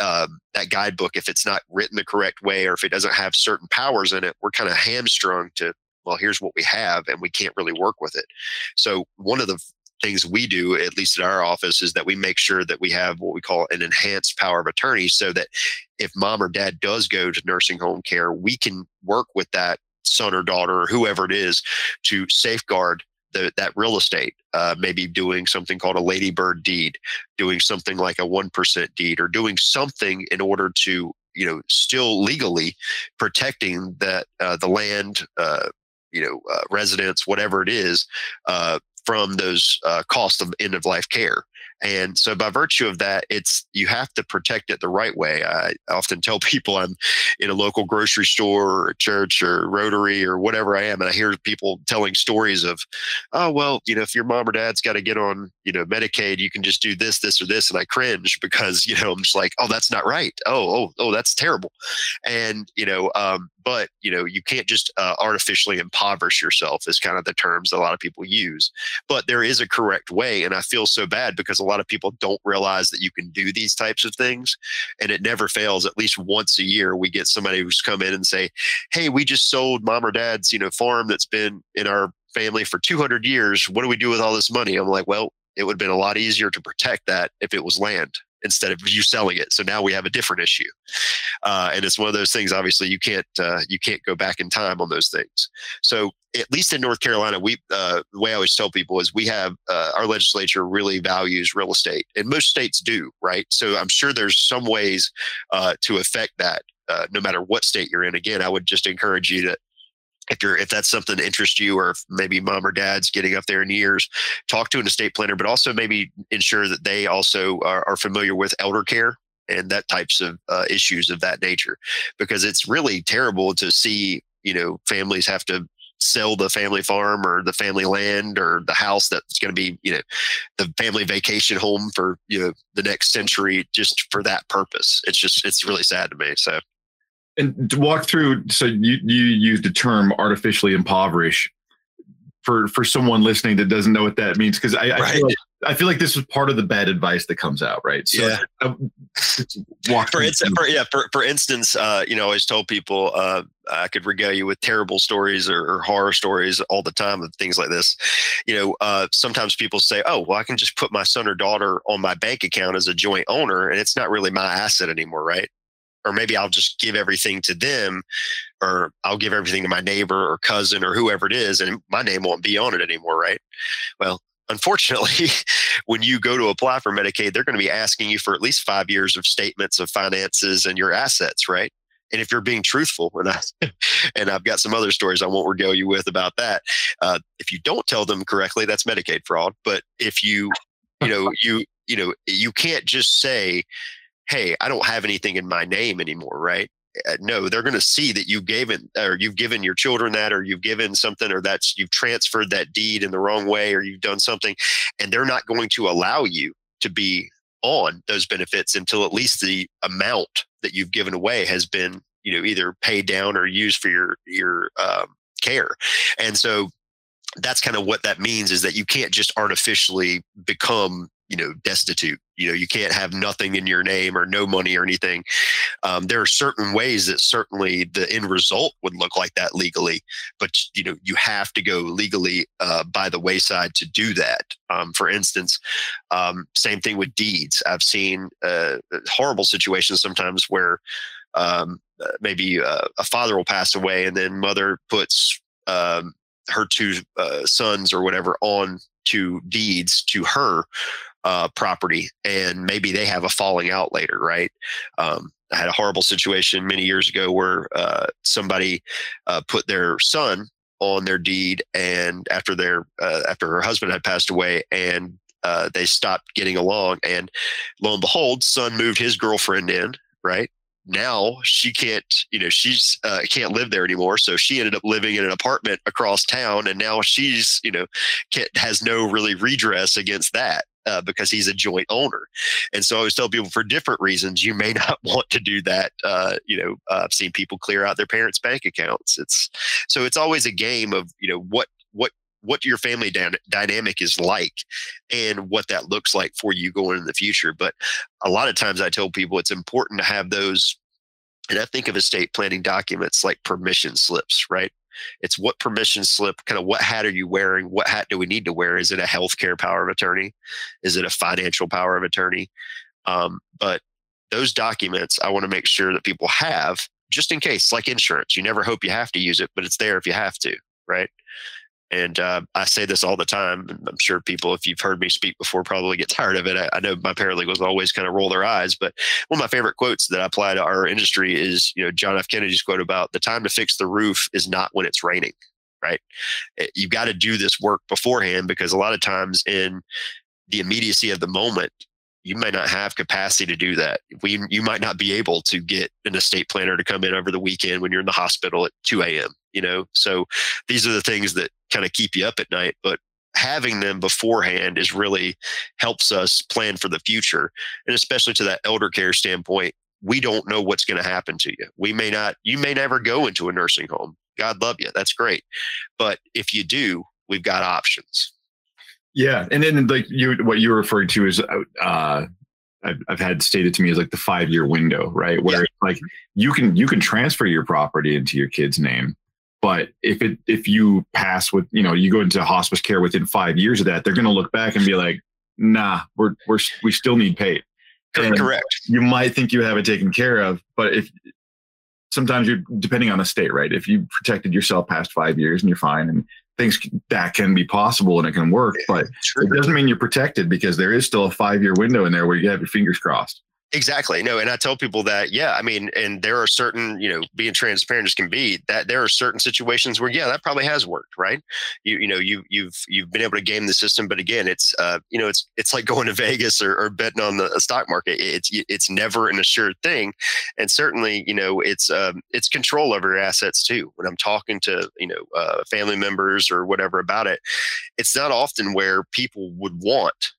um, that guidebook, if it's not written the correct way or if it doesn't have certain powers in it, we're kind of hamstrung to, well, here's what we have and we can't really work with it. So, one of the things we do, at least at our office, is that we make sure that we have what we call an enhanced power of attorney so that if mom or dad does go to nursing home care, we can work with that son or daughter or whoever it is to safeguard the, that real estate, uh, maybe doing something called a ladybird deed, doing something like a 1% deed, or doing something in order to, you know, still legally protecting that uh, the land, uh, you know, uh, residents, whatever it is, uh, from those uh, costs of end of life care. And so, by virtue of that, it's you have to protect it the right way. I often tell people I'm in a local grocery store or church or Rotary or whatever I am, and I hear people telling stories of, oh well, you know, if your mom or dad's got to get on, you know, Medicaid, you can just do this, this, or this, and I cringe because you know I'm just like, oh, that's not right. Oh, oh, oh, that's terrible. And you know, um, but you know you can't just uh, artificially impoverish yourself is kind of the terms that a lot of people use but there is a correct way and i feel so bad because a lot of people don't realize that you can do these types of things and it never fails at least once a year we get somebody who's come in and say hey we just sold mom or dad's you know farm that's been in our family for 200 years what do we do with all this money? I'm like well it would have been a lot easier to protect that if it was land instead of you selling it. So now we have a different issue, uh, and it's one of those things. Obviously, you can't uh, you can't go back in time on those things. So at least in North Carolina, we uh, the way I always tell people is we have uh, our legislature really values real estate, and most states do, right? So I'm sure there's some ways uh, to affect that. Uh, no matter what state you're in, again, I would just encourage you to if you're if that's something that interests you or maybe mom or dad's getting up there in years talk to an estate planner but also maybe ensure that they also are, are familiar with elder care and that types of uh, issues of that nature. Because it's really terrible to see you know families have to sell the family farm or the family land or the house that's going to be you know the family vacation home for you know the next century just for that purpose. It's just it's really sad to me so and walk through so you you use the term artificially impoverish for for someone listening that doesn't know what that means because I, I, feel like, I feel like this was part of the bad advice that comes out right? So yeah. Uh, walk for instance for, yeah for, for instance uh, you know I always told people uh, I could regale you with terrible stories or, or, horror stories all the time of things like this. You know uh, sometimes people say oh well I can just put my son or daughter on my bank account as a joint owner and it's not really my asset anymore right or maybe I'll just give everything to them or I'll give everything to my neighbor or cousin or whoever it is and my name won't be on it anymore, right? Well, unfortunately, when you go to apply for Medicaid, they're going to be asking you for at least five years of statements of finances and your assets, right? And if you're being truthful, and I and I've got some other stories I won't regale you with about that. Uh, if you don't tell them correctly, that's Medicaid fraud. But if you, you know, you you know, you can't just say, hey, I don't have anything in my name anymore, right? Uh, no, they're going to see that you gave it, or you've given your children that, or you've given something, or that's you've transferred that deed in the wrong way, or you've done something, and they're not going to allow you to be on those benefits until at least the amount that you've given away has been, you know, either paid down or used for your your um, care. And so that's kind of what that means is that you can't just artificially become you know destitute you know you can't have nothing in your name or no money or anything. Um, there are certain ways that certainly the end result would look like that legally but you know you have to go legally uh, by the wayside to do that. Um, for instance um, same thing with deeds. I've seen uh, horrible situations sometimes where um, uh, maybe uh, a father will pass away and then mother puts um, her two uh, sons or whatever on to deeds to her uh, property and maybe they have a falling out later, right? Um, I had a horrible situation many years ago where uh, somebody uh, put their son on their deed, and after their uh, after her husband had passed away, and uh, they stopped getting along, and lo and behold, son moved his girlfriend in, right? Now she can't you know she's uh, can't live there anymore. So she ended up living in an apartment across town and now she's you know has no really redress against that uh, because he's a joint owner. And so i always tell people for different reasons you may not want to do that uh, you know uh, i've seen people clear out their parents bank accounts. It's so it's always a game of you know what what what your family dy- dynamic is like and what that looks like for you going in the future. But a lot of times I tell people it's important to have those. And I think of estate planning documents like permission slips, right? It's what permission slip, kind of what hat are you wearing? What hat do we need to wear? Is it a healthcare power of attorney? Is it a financial power of attorney? Um, but those documents I want to make sure that people have just in case, like insurance. You never hope you have to use it, but it's there if you have to, right? And uh, I say this all the time. I'm sure people, if you've heard me speak before, probably get tired of it. I, I know my paralegals always kind of roll their eyes, but one of my favorite quotes that I apply to our industry is, you know, John F. Kennedy's quote about the time to fix the roof is not when it's raining, right? Eh, you've got to do this work beforehand because a lot of times in the immediacy of the moment, you might not have capacity to do that. We, you might not be able to get an estate planner to come in over the weekend when you're in the hospital at 2 a.m. You know, so these are the things that kind of keep you up at night. But having them beforehand is really helps us plan for the future, and especially to that elder care standpoint. We don't know what's going to happen to you. We may not. You may never go into a nursing home. God love you. That's great. But if you do, we've got options. Yeah, and then like you, what you were referring to is, uh, I've, I've had stated to me as like the five year window, right? Where yeah. like you can you can transfer your property into your kid's name, but if it if you pass with you know you go into hospice care within five years of that, they're going to look back and be like, nah, we're we're we still need paid. Correct. You might think you have it taken care of, but if sometimes you're depending on the state, right? If you protected yourself past five years and you're fine, and things that can be possible and it can work, but sure. it doesn't mean you're protected because there is still a five year window in there where you have your fingers crossed. Exactly. No, and I tell people that, yeah, I mean, and there are certain, you know, being transparent as can be, that there are certain situations where, yeah, that probably has worked, right? You, you know, you, you've, you've been able to game the system, but again, it's, uh, you know, it's, it's like going to Vegas or, or betting on the stock market. It's, it's never an assured thing, and certainly, you know, it's, um, it's control over your assets too. When I'm talking to, you know, uh, family members or whatever about it, it's not often where people would want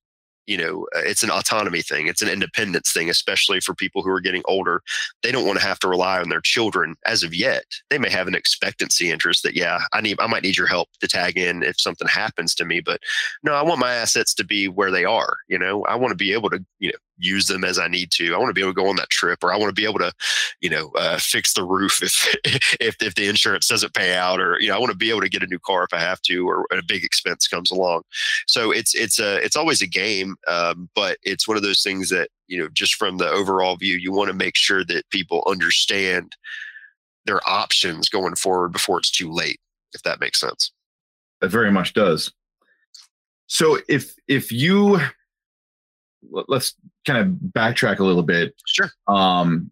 you know uh, it's an autonomy thing it's an independence thing especially for people who are getting older. They don't want to have to rely on their children as of yet. They may have an expectancy interest that yeah i need i might need your help to tag in if something happens to me but no i want my assets to be where they are you know? I want to be able to you know use them as I need to. I want to be able to go on that trip, or I want to be able to, you know, uh, fix the roof if, if if the insurance doesn't pay out, or you know, I want to be able to get a new car if I have to, or a big expense comes along. So it's it's a it's always a game, um, but it's one of those things that you know, just from the overall view, you want to make sure that people understand their options going forward before it's too late, if that makes sense. That very much does. So if if you let's kind of backtrack a little bit. Sure. Um,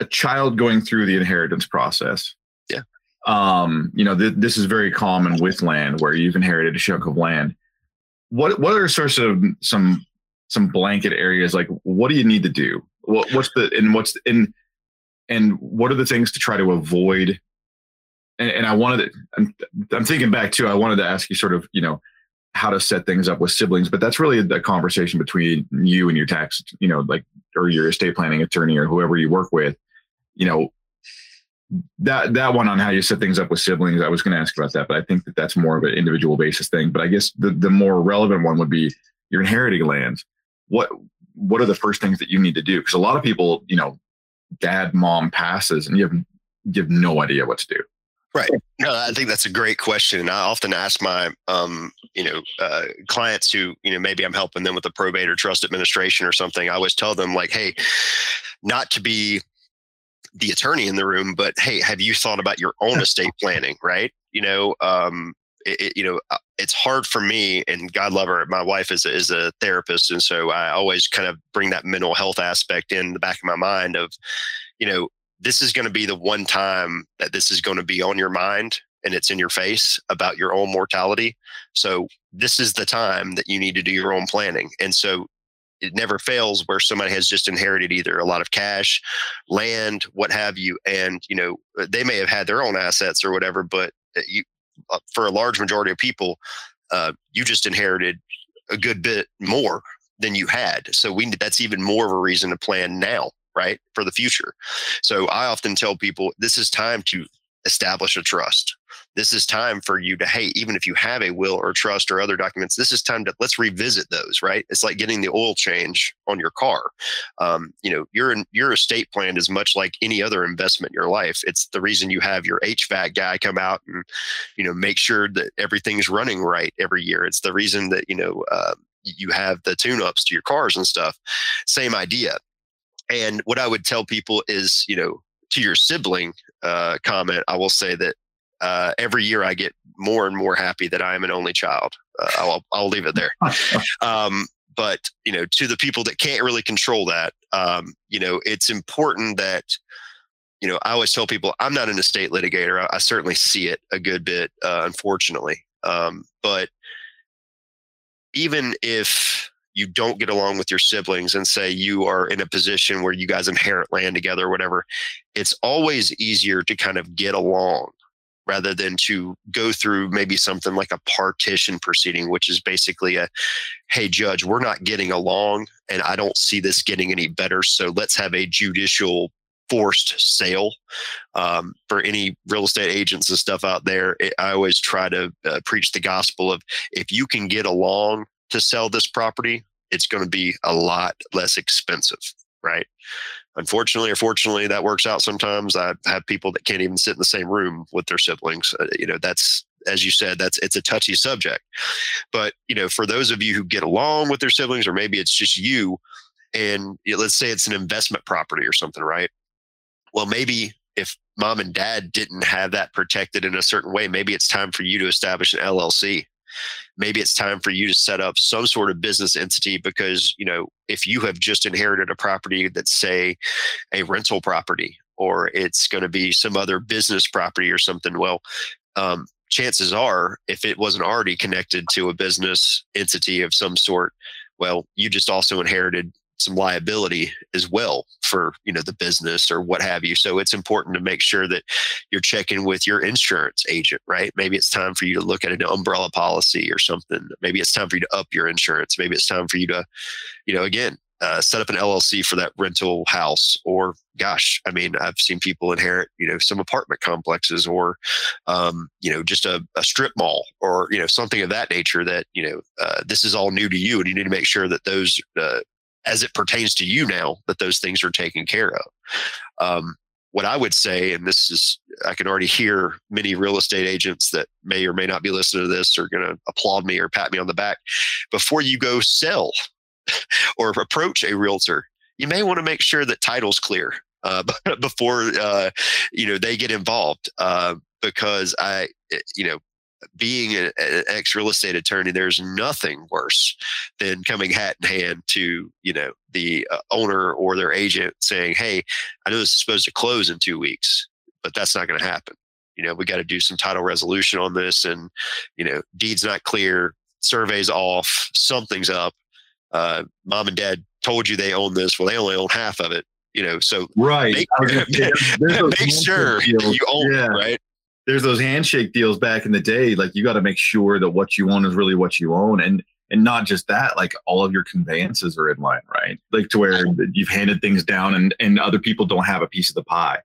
a child going through the inheritance process. Yeah. Um, you know, th- this is very common with land where you've inherited a chunk of land. What what are sorts of some some blanket areas like what do you need to do? What what's the and what's in and what are the things to try to avoid? And, and I wanted to, I'm, I'm thinking back too. I wanted to ask you sort of, you know, how to set things up with siblings, but that's really the conversation between you and your tax, you know, like, or your estate planning attorney or whoever you work with, you know, that, that one on how you set things up with siblings, I was going to ask about that, but I think that that's more of an individual basis thing. But I guess the, the more relevant one would be you're inheriting lands. What, what are the first things that you need to do? Because a lot of people, you know, dad, mom passes and you have, you have no idea what to do. Right. No, I think that's a great question. And I often ask my, um, you know, uh, clients who, you know, maybe I'm helping them with a probate or trust administration or something. I always tell them like, hey, not to be the attorney in the room, but hey, have you thought about your own estate planning? Right. You know, um, it, it, you know, uh, it's hard for me, and God love her. My wife is a, is a therapist, and so I always kind of bring that mental health aspect in the back of my mind of, you know, this is going to be the one time that this is going to be on your mind and it's in your face about your own mortality. So this is the time that you need to do your own planning. And so it never fails where somebody has just inherited either a lot of cash, land, what have you, and you know they may have had their own assets or whatever, but uh, you, uh, for a large majority of people, uh, you just inherited a good bit more than you had. So we that's even more of a reason to plan now right for the future. So i often tell people this is time to establish a trust. This is time for you to hey even if you have a will or trust or other documents this is time to let's revisit those right? It's like getting the oil change on your car. Um, you know your your estate plan is much like any other investment in your life. It's the reason you have your hvac guy come out and you know make sure that everything's running right every year. It's the reason that you know uh, you have the tune ups to your cars and stuff. Same idea and what I would tell people is, you know, to your sibling uh, comment, I will say that uh, every year I get more and more happy that I am an only child. Uh, I'll, I'll leave it there. Um, but you know, to the people that can't really control that, um, you know, it's important that you know I always tell people I'm not an estate litigator. I, I certainly see it a good bit, uh, unfortunately. Um, but even if you don't get along with your siblings and say you are in a position where you guys inherit land together or whatever, it's always easier to kind of get along rather than to go through maybe something like a partition proceeding, which is basically a, hey, judge, we're not getting along and I don't see this getting any better. So let's have a judicial forced sale um, for any real estate agents and stuff out there. It, I always try to uh, preach the gospel of if you can get along to sell this property, it's going to be a lot less expensive, right? Unfortunately or fortunately, that works out sometimes. I have people that can't even sit in the same room with their siblings. Uh, you know, that's as you said, that's it's a touchy subject. But you know, for those of you who get along with their siblings, or maybe it's just you, and you know, let's say it's an investment property or something, right? Well, maybe if mom and dad didn't have that protected in a certain way, maybe it's time for you to establish an LLC. Maybe it's time for you to set up some sort of business entity because, you know, if you have just inherited a property that's, say, a rental property or it's going to be some other business property or something, well, um, chances are, if it wasn't already connected to a business entity of some sort, well, you just also inherited some liability as well for you know the business or what have you. So it's important to make sure that you're checking with your insurance agent right? Maybe it's time for you to look at an umbrella policy or something. Maybe it's time for you to up your insurance. Maybe it's time for you to you know again uh, set up an LLC for that rental house, or gosh, I mean, I've seen people inherit, you know, some apartment complexes, or um, you know, just a, a, strip mall, or you know, something of that nature. That you know, uh, this is all new to you, and you need to make sure that those uh, as it pertains to you now that those things are taken care of. Um, what I would say, and this is, I can already hear many real estate agents that may or may not be listening to this are going to applaud me or pat me on the back. Before you go sell or approach a realtor, you may want to make sure that title's clear uh, before uh, you know they get involved. Uh, because I, eh, you know, being an ex real estate attorney, there's nothing worse than coming hat in hand to you know the uh, owner or their agent saying, "Hey, I know this is supposed to close in two weeks, but that's not going to happen. You know, we got to do some title resolution on this, and you know, deed's not clear, survey's off, something's up. Uh, mom and dad told you they own this, well, they only own half of it. You know, so right, make, make sure you own yeah. it, right? There's those handshake deals back in the day. Like you got to make sure that what you own is really what you own, and and not just that. Like all of your conveyances are in line, right? Like to where you've handed things down, and and other people don't have a piece of the pie.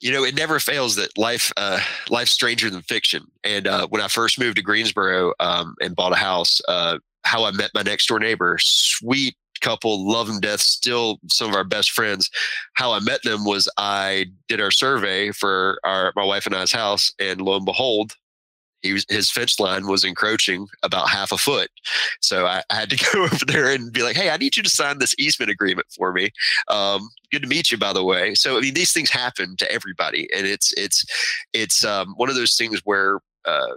You know, it never fails that life uh, life's stranger than fiction. And uh, when I first moved to Greensboro um, and bought a house, uh, how I met my next door neighbor, sweet couple, love them death, still some of our best friends. How I met them was I did our survey for our my wife and I's house, and lo and behold, he was, his fence line was encroaching about half a foot. So I, I, had to go over there and be like, "Hey, I need you to sign this easement agreement for me." Um, good to meet you, by the way. So I mean, these things happen to everybody, and it's it's it's um, one of those things where uh,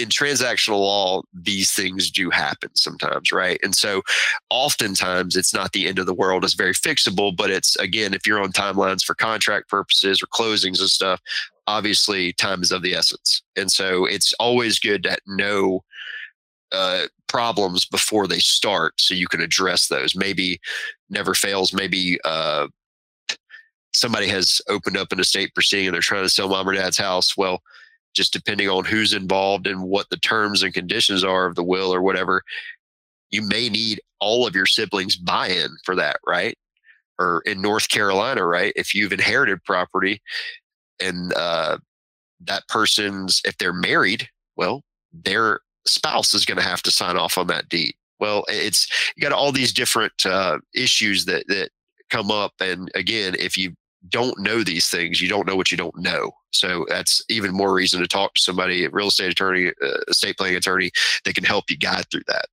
in transactional law, these things do happen sometimes, right? And so oftentimes it's not the end of the world. It's very fixable, but it's again, if you're on timelines for contract purposes or closings and stuff, obviously time is of the essence. And so it's always good to know uh, problems before they start so you can address those. Maybe never fails, maybe uh, somebody has opened up an estate proceeding and they're trying to sell mom or dad's house. Well, just depending on who's involved and what the terms and conditions are of the will or whatever, you may need all of your siblings buy in for that, right? Or in North Carolina, right? If you've inherited property and uh, that person's, if they're married, well, their spouse is going to have to sign off on that deed. Well, it's you got all these different uh, issues that that come up, and again, if you don't know these things, you don't know what you don't know. So that's even more reason to talk to somebody, a real estate attorney, uh, estate planning attorney, that can help you guide through that.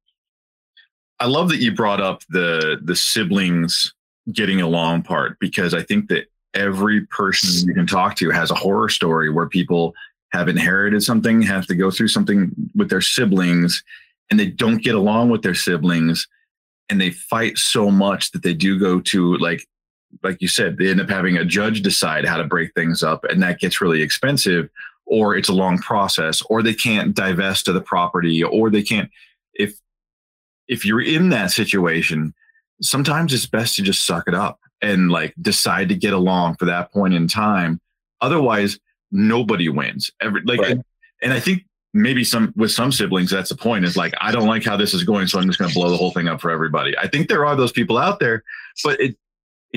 I love that you brought up the the siblings getting along part because I think that every person you can talk to has a horror story where people have inherited something, have to go through something with their siblings, and they don't get along with their siblings, and they fight so much that they do go to like like you said, they end up having a judge decide how to break things up, and that gets really expensive, or it's a long process, or they can't divest of the property, or they can't. If if you're in that situation, sometimes it's best to just suck it up and like decide to get along for that point in time. Otherwise, nobody wins. Every like, right. and, and I think maybe some with some siblings that's the point is like i don't like how this is going so i'm just going to blow the whole thing up for everybody i think there are those people out there but it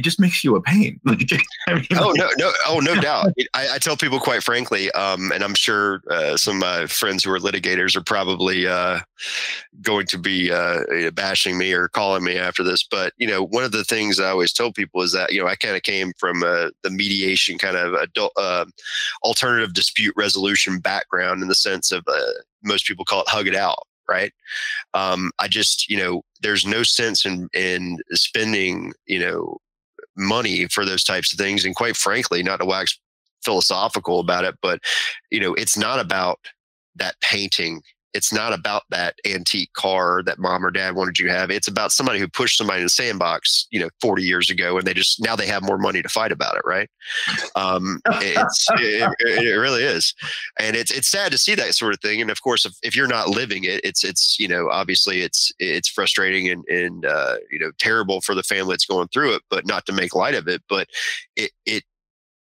it just makes you a pain. I mean, oh no, no, oh no doubt. I, I tell people quite frankly, um, and I'm sure uh, some of my friends who are litigators are probably uh, going to be uh, bashing me or calling me after this. But you know, one of the things I always tell people is that you know I kind of came from uh, the mediation kind of adult uh, alternative dispute resolution background in the sense of uh, most people call it hug it out, right? Um, I just, you know, there's no sense in in spending, you know, money for those types of things. And quite frankly, not to wax philosophical about it, but you know, it's not about that painting it's not about that antique car that mom or dad wanted you to have. It's about somebody who pushed somebody in the sandbox, you know, 40 years ago, and they just now they have more money to fight about it, right? Um, it's it, it, really is, and it's it's sad to see that sort of thing. And of course, if, if you're not living it, it's it's you know obviously it's it's frustrating and and uh, you know terrible for the family that's going through it. But not to make light of it, but it it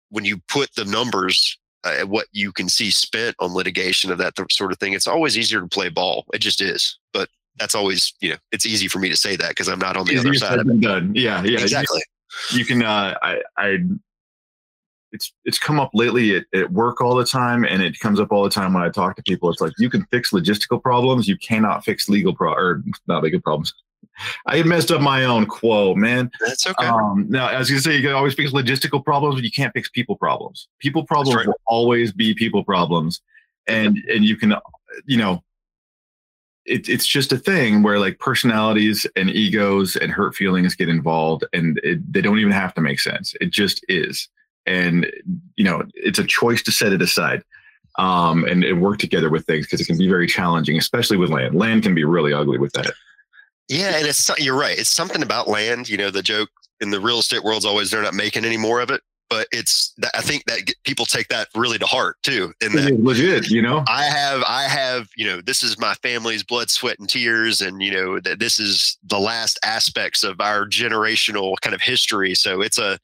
when you put the numbers uh, what you can see spent on litigation of that th- sort of thing, it's always easier to play ball. It just is. But that's always, you know, it's easy for me to say that because I'm not on the other side of it. Done. Yeah, yeah, exactly. You, you can. Uh, I, I, it's it's come up lately at, at work all the time, and it comes up all the time when I talk to people. It's like you can fix logistical problems, you cannot fix legal pro or not legal problems. I messed up my own quote, man. That's okay. Um, now, as you say, you can always fix logistical problems, but you can't fix people problems. People problems right. will always be people problems, and and you can, you know, it, it's just a thing where like personalities and egos and hurt feelings get involved, and it, they don't even have to make sense. It just is, and you know, it's a choice to set it aside um, and, and work together with things because it can be very challenging, especially with land. Land can be really ugly with that. Yeah, and it's you're right. It's something about land. You know, the joke in the real estate world's always they're not making any more of it but it's I think that people take that really to heart too. In that legit, you know, I have I have you know this is my family's blood, sweat, and tears, and you know that this is the last aspects of our generational kind of history. So it's a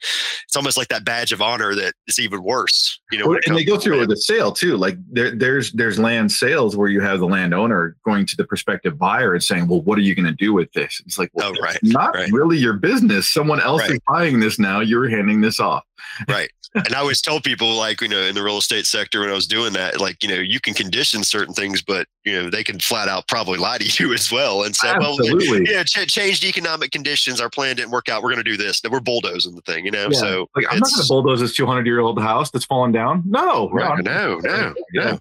it's almost like that badge of honor that is even worse. You know, and they go through with the sale too. Like there, there's there's land sales where you have the landowner going to the prospective buyer and saying, "Well, what are you going to do with this?" It's like, well, oh, right, not right. really your business. Someone else right. is buying this now. You're handing this off right. And I always tell people, like, you know, in the real estate sector, when I was doing that, like, you know, you can condition certain things, but, you know, they can flat out probably lie to you as well and say, Absolutely. well, yeah, ch- changed economic conditions. Our plan didn't work out. We're going to do this. We're bulldozing the thing, you know? Yeah. So, like, I'm not going to bulldoze this 200 year old house that's fallen down. No, no, no, no, no.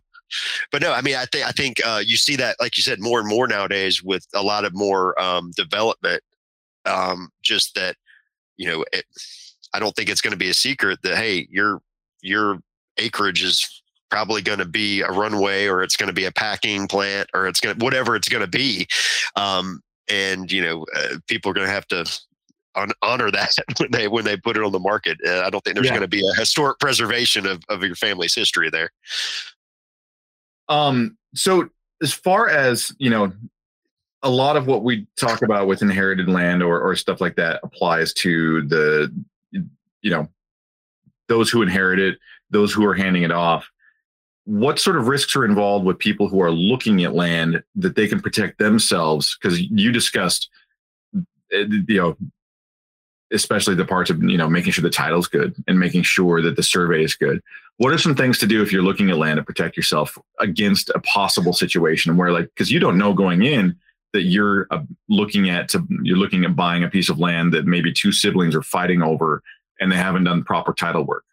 But no, I mean, I think I think uh, you see that, like you said, more and more nowadays with a lot of more um, development. Um, just that, you know, it, I don't think it's going to be a secret that hey, your your acreage is probably going to be a runway or it's going to be a packing plant or it's going to whatever it's going to be. Um, and you know uh, people are going to have to un- honor that when they when they put it on the market. Uh, i don't think there's yeah. going to be a historic preservation of, of your family's history there. Um so as far as you know a lot of what we talk about with inherited land or, or stuff like that applies to the you know those who inherit it those who are handing it off what sort of risks are involved with people who are looking at land that they can protect themselves? Because you discussed eh, you know especially the parts of you know making sure the title's good and making sure that the survey is good. What are some things to do if you're looking at land to protect yourself against a possible situation where like because you don't know going in that you're uh, looking at to you're looking at buying a piece of land that maybe two siblings are fighting over and they haven't done proper title work.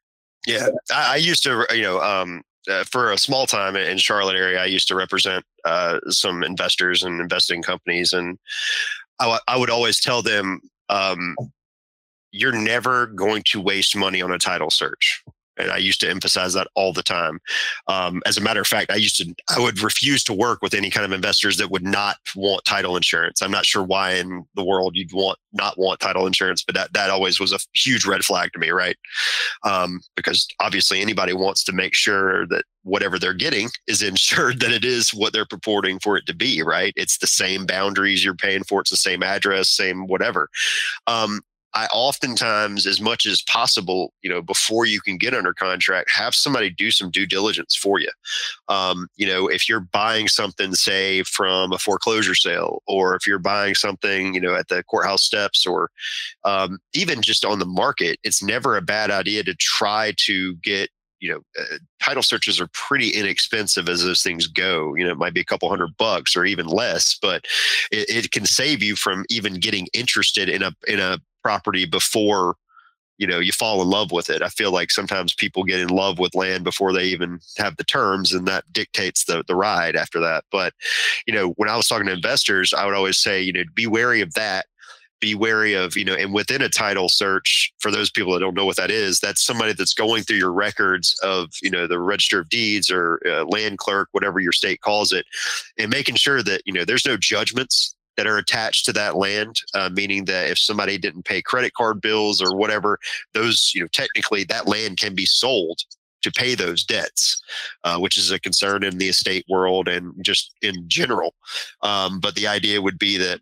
Yeah, I, I used to, you know, um, uh, for a small time in Charlotte area, I used to represent uh, some investors and investing companies, and I, w- I would always tell them, um, "You're never going to waste money on a title search." And I used to emphasize that all the time. Um, as a matter of fact, I used to I would refuse to work with any kind of investors that would not want title insurance. I'm not sure why in the world you'd want not want title insurance, but that that always was a huge red flag to me, right? Um, because obviously anybody wants to make sure that whatever they're getting is insured that it is what they're purporting for it to be, right? It's the same boundaries you're paying for, it's the same address, same whatever. Um, I oftentimes, as much as possible, you know, before you can get under contract, have somebody do some due diligence for you. Um, you know, if you're buying something, say from a foreclosure sale, or if you're buying something, you know, at the courthouse steps, or um, even just on the market, it's never a bad idea to try to get you know, uh, title searches are pretty inexpensive as those things go. You know, it might be a couple hundred bucks or even less, but it, it can save you from even getting interested in a in a property before you know you fall in love with it. I feel like sometimes people get in love with land before they even have the terms and that dictates the the ride after that. But you know when i was talking to investors i would always say you know be wary of that. Be wary of you know and within a title search for those people that don't know what that is that's somebody that's going through your records of you know the register of deeds or uh, land clerk whatever your state calls it and making sure that you know there's no judgments that are attached to that land, uh, meaning that if somebody didn't pay credit card bills or whatever, those, you know, technically that land can be sold to pay those debts, uh, which is a concern in the estate world and just in general. Um, but the idea would be that,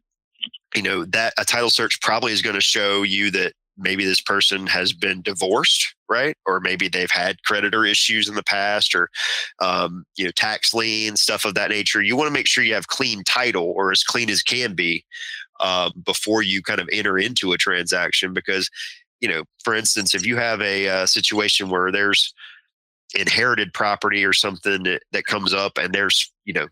you know, that a title search probably is going to show you that maybe this person has been divorced right? Or maybe they've had creditor issues in the past or um, you know tax lien stuff of that nature. You want to make sure you have clean title or as clean as can be uh, before you kind of enter into a transaction because you know for instance if you have a uh, situation where there's inherited property or something that, that comes up and there's you know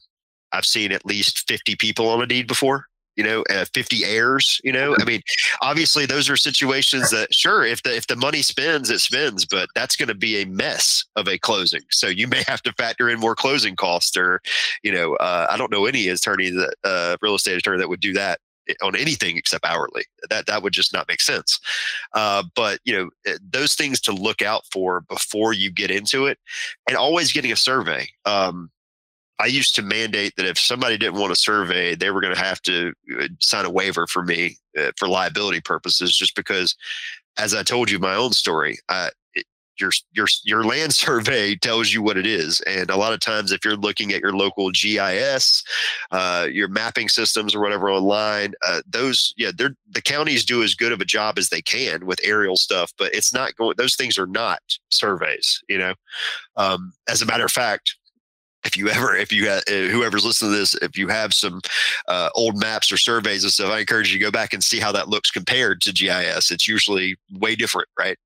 i've seen at least 50 people on a deed before you know, uh, 50 heirs, you know, I mean, obviously those are situations that sure, if the, if the money spends, it spends, but that's going to be a mess of a closing. So you may have to factor in more closing costs or, you know, uh, I don't know any attorney that, uh, real estate attorney that would do that on anything except hourly. That that would just not make sense. Uh, but you know eh, those things to look out for before you get into it, and always getting a survey. Um, I used to mandate that if somebody didn't want a survey, they were going to have to uh, sign a waiver for me uh, for liability purposes, just because, as I told you my own story, I, your your your land survey tells you what it is, and a lot of times, if you're looking at your local GIS, uh, your mapping systems or whatever online, uh, those yeah, they're the counties do as good of a job as they can with aerial stuff, but it's not going. Those things are not surveys, you know. Um, as a matter of fact, if you ever if you have uh, whoever's listening to this if you have some uh, old maps or surveys and stuff i encourage you to go back and see how that looks compared to gis it's usually way different right?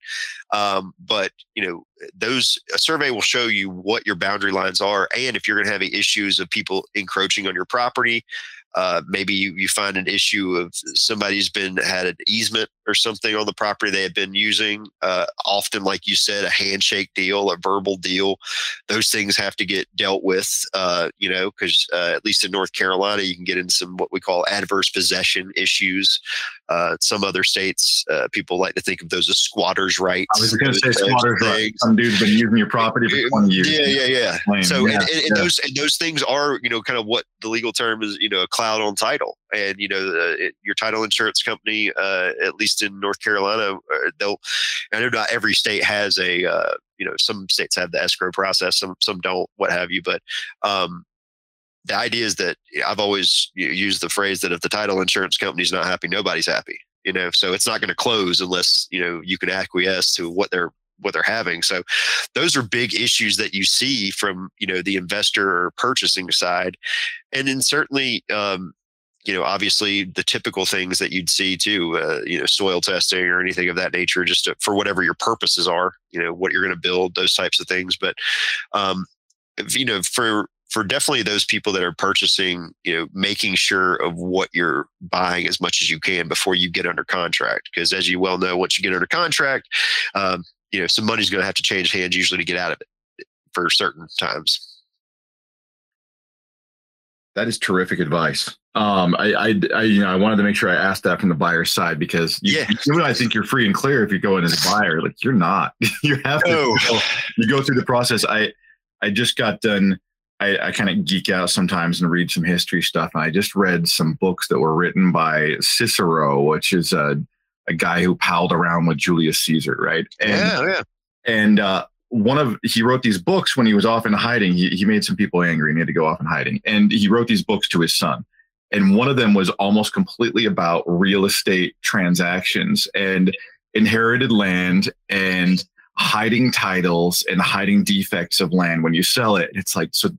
Um, but you know those a survey will show you what your boundary lines are and if you're going to have any issues of people encroaching on your property. Uh, maybe you, you find an issue of somebody's been had an easement or something on the property they have been using. Uh, often, like you said, a handshake deal, a verbal deal, those things have to get dealt with. Uh, you know, because uh, at least in North Carolina, you can get into some what we call adverse possession issues. Uh, some other states, uh, people like to think of those as squatters' rights. I was going to say squatters' rights. Some dude's been using your property for twenty years. Yeah, yeah, yeah. So, yeah, and, and, yeah. and, those and those things are, you know, kind of what the legal term is, you know, a cloud on title. And you know, it, your title insurance company, uh, at least in North Carolina, uh, they'll. I know not every state has a, uh, you know, some states have the escrow process, some some don't, what have you, but. Um, the idea is that I've always used the phrase that if the title insurance company's not happy, nobody's happy. You know, so it's not going to close unless you know you can acquiesce to what they're what they're having. So those are big issues that you see from you know the investor or purchasing side, and then certainly. Um, you know, obviously the typical things that you'd see too, uh, you know, soil testing or anything of that nature, just to, for whatever your purposes are, you know, what you're going to build, those types of things. But, um, you know, for for definitely those people that are purchasing, you know, making sure of what you're buying as much as you can before you get under contract. Because as you well know, once you get under contract, um, you know, some money's going to have to change hands usually to get out of it for certain times. That is terrific advice. Um, I, I, I, you know, I wanted to make sure I asked that from the buyer's side because you, yeah, you I think you're free and clear if you go in as a buyer. Like you're not. you have to. Oh. Go, you go through the process. I, I just got done I, I kind of geek out sometimes and read some history stuff. And I just read some books that were written by Cicero, which is a, a guy who palled around with Julius Caesar, right? And, yeah, yeah. And uh, one of he wrote these books when he was off in hiding. He he made some people angry and he had to go off in hiding. And he wrote these books to his son. And one of them was almost completely about real estate transactions and inherited land and hiding titles and hiding defects of land when you sell it. It's like, so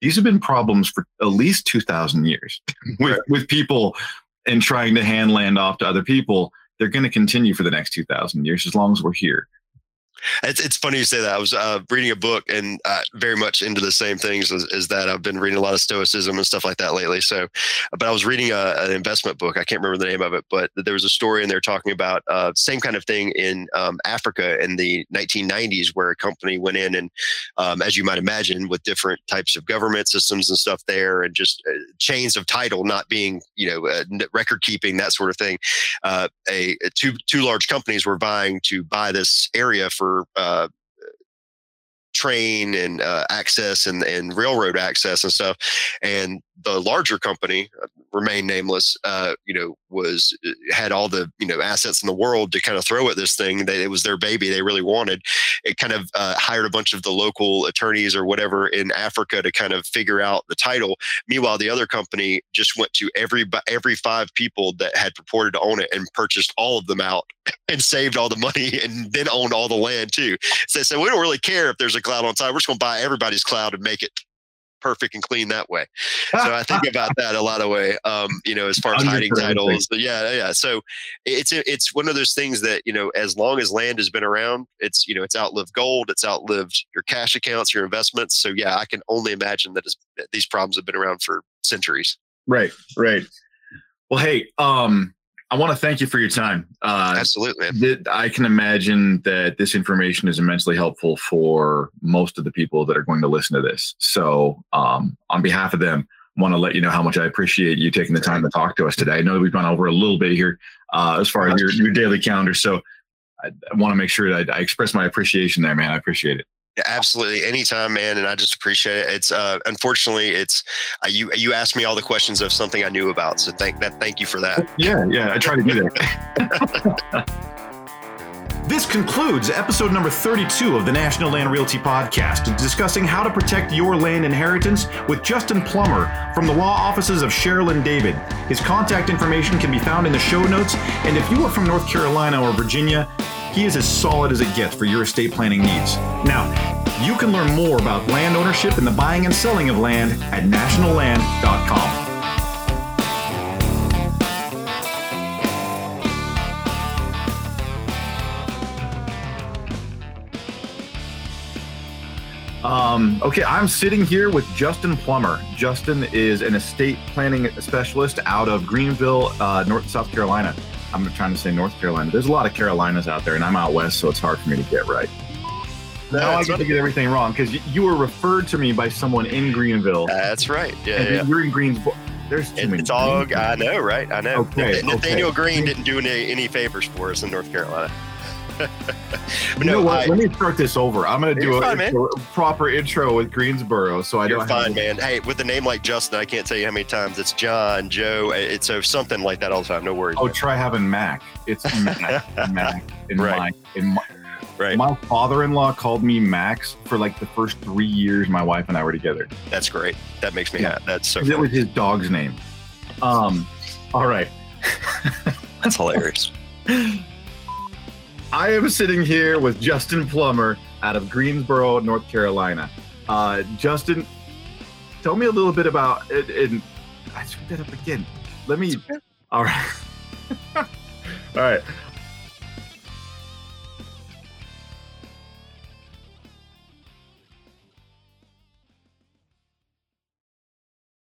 these have been problems for at least 2000 years with, right. with people and trying to hand land off to other people. They're going to continue for the next 2000 years as long as we're here. It's, it's funny you say that. I was uh, reading a book and uh, very much into the same things as, as, that. I've been reading a lot of Stoicism and stuff like that lately. So, but I was reading a, an investment book. I can't remember the name of it, but there was a story in they're talking about uh, same kind of thing in um, Africa in the 1990s, where a company went in and, um, as you might imagine, with different types of government systems and stuff there, and just uh, chains of title not being, you know, uh, record keeping that sort of thing. Uh, a two two large companies were vying to buy this area for for uh, train and uh, access and, and railroad access and stuff. And the larger company, uh, remain nameless, uh, you know, was uh, had all the you know assets in the world to kind of throw at this thing. That it was their baby. They really wanted. It kind of uh, hired a bunch of the local attorneys or whatever in Africa to kind of figure out the title. Meanwhile, the other company just went to every every five people that had purported to own it and purchased all of them out and saved all the money and then owned all the land too. So they said, we don't really care if there's a cloud on top. We're just going to buy everybody's cloud and make it perfect and clean that way. So I think about that a lot of way. Um, you know, as far as hiding titles, yeah, yeah. So it's it's one of those things that you know, as long as land has been around, it's you know, it's outlived gold, it's outlived your cash accounts, your investments. So yeah, I can only imagine that these problems have been around for centuries. Right, right. Well, hey, um, I want to thank you for your time. Uh, Absolutely. Th- I can imagine that this information is immensely helpful for most of the people that are going to listen to this. So, um, on behalf of them, I want to let you know how much I appreciate you taking the time to talk to us today. I know we've gone over a little bit here uh, as far as your, your daily calendar. So, I, I want to make sure that I, I express my appreciation there, man. I appreciate it. Absolutely, anytime, man, and I just appreciate it. It's uh, unfortunately, it's uh, you. You asked me all the questions of something I knew about, so thank that. Thank you for that. Yeah, yeah, I try to do that. This concludes episode number 32 of the National Land Realty Podcast, discussing how to protect your land inheritance with Justin Plummer from the law offices of Cheryl David. His contact information can be found in the show notes, and if you are from North Carolina or Virginia, he is as solid as it gets for your estate planning needs. Now, you can learn more about land ownership and the buying and selling of land at nationalland.com. Um, okay, I'm sitting here with Justin Plummer. Justin is an estate planning specialist out of Greenville, uh, North South Carolina. I'm trying to say North Carolina. There's a lot of Carolinas out there, and I'm out west, so it's hard for me to get right. now I get to get everything wrong because you were referred to me by someone in Greenville. Uh, that's right. Yeah, yeah. You're in Greensboro. There's too many. Dog, I know, right? I know. Okay, Nathaniel okay. Greene didn't do any, any favors for us in North Carolina. You know what? I, Let me start this over. I'm going to do a, fine, a, proper intro with Greensboro, so I you're don't. Fine, man. Hey, with a name like Justin, I can't tell you how many times it's John, Joe. It's so something like that all the time. No worries. Oh, man. try having Mac. It's Mac, Mac in right. my in my. Right. My father-in-law called me Max for like the first three years my wife and I were together. That's great. That makes me yeah. happy. That's so. It was his dog's name. Um. All right. That's hilarious. I am sitting here with Justin Plummer out of Greensboro, North Carolina. Uh, Justin, tell me a little bit about it. And I screwed that up again. Let me. All right. all right.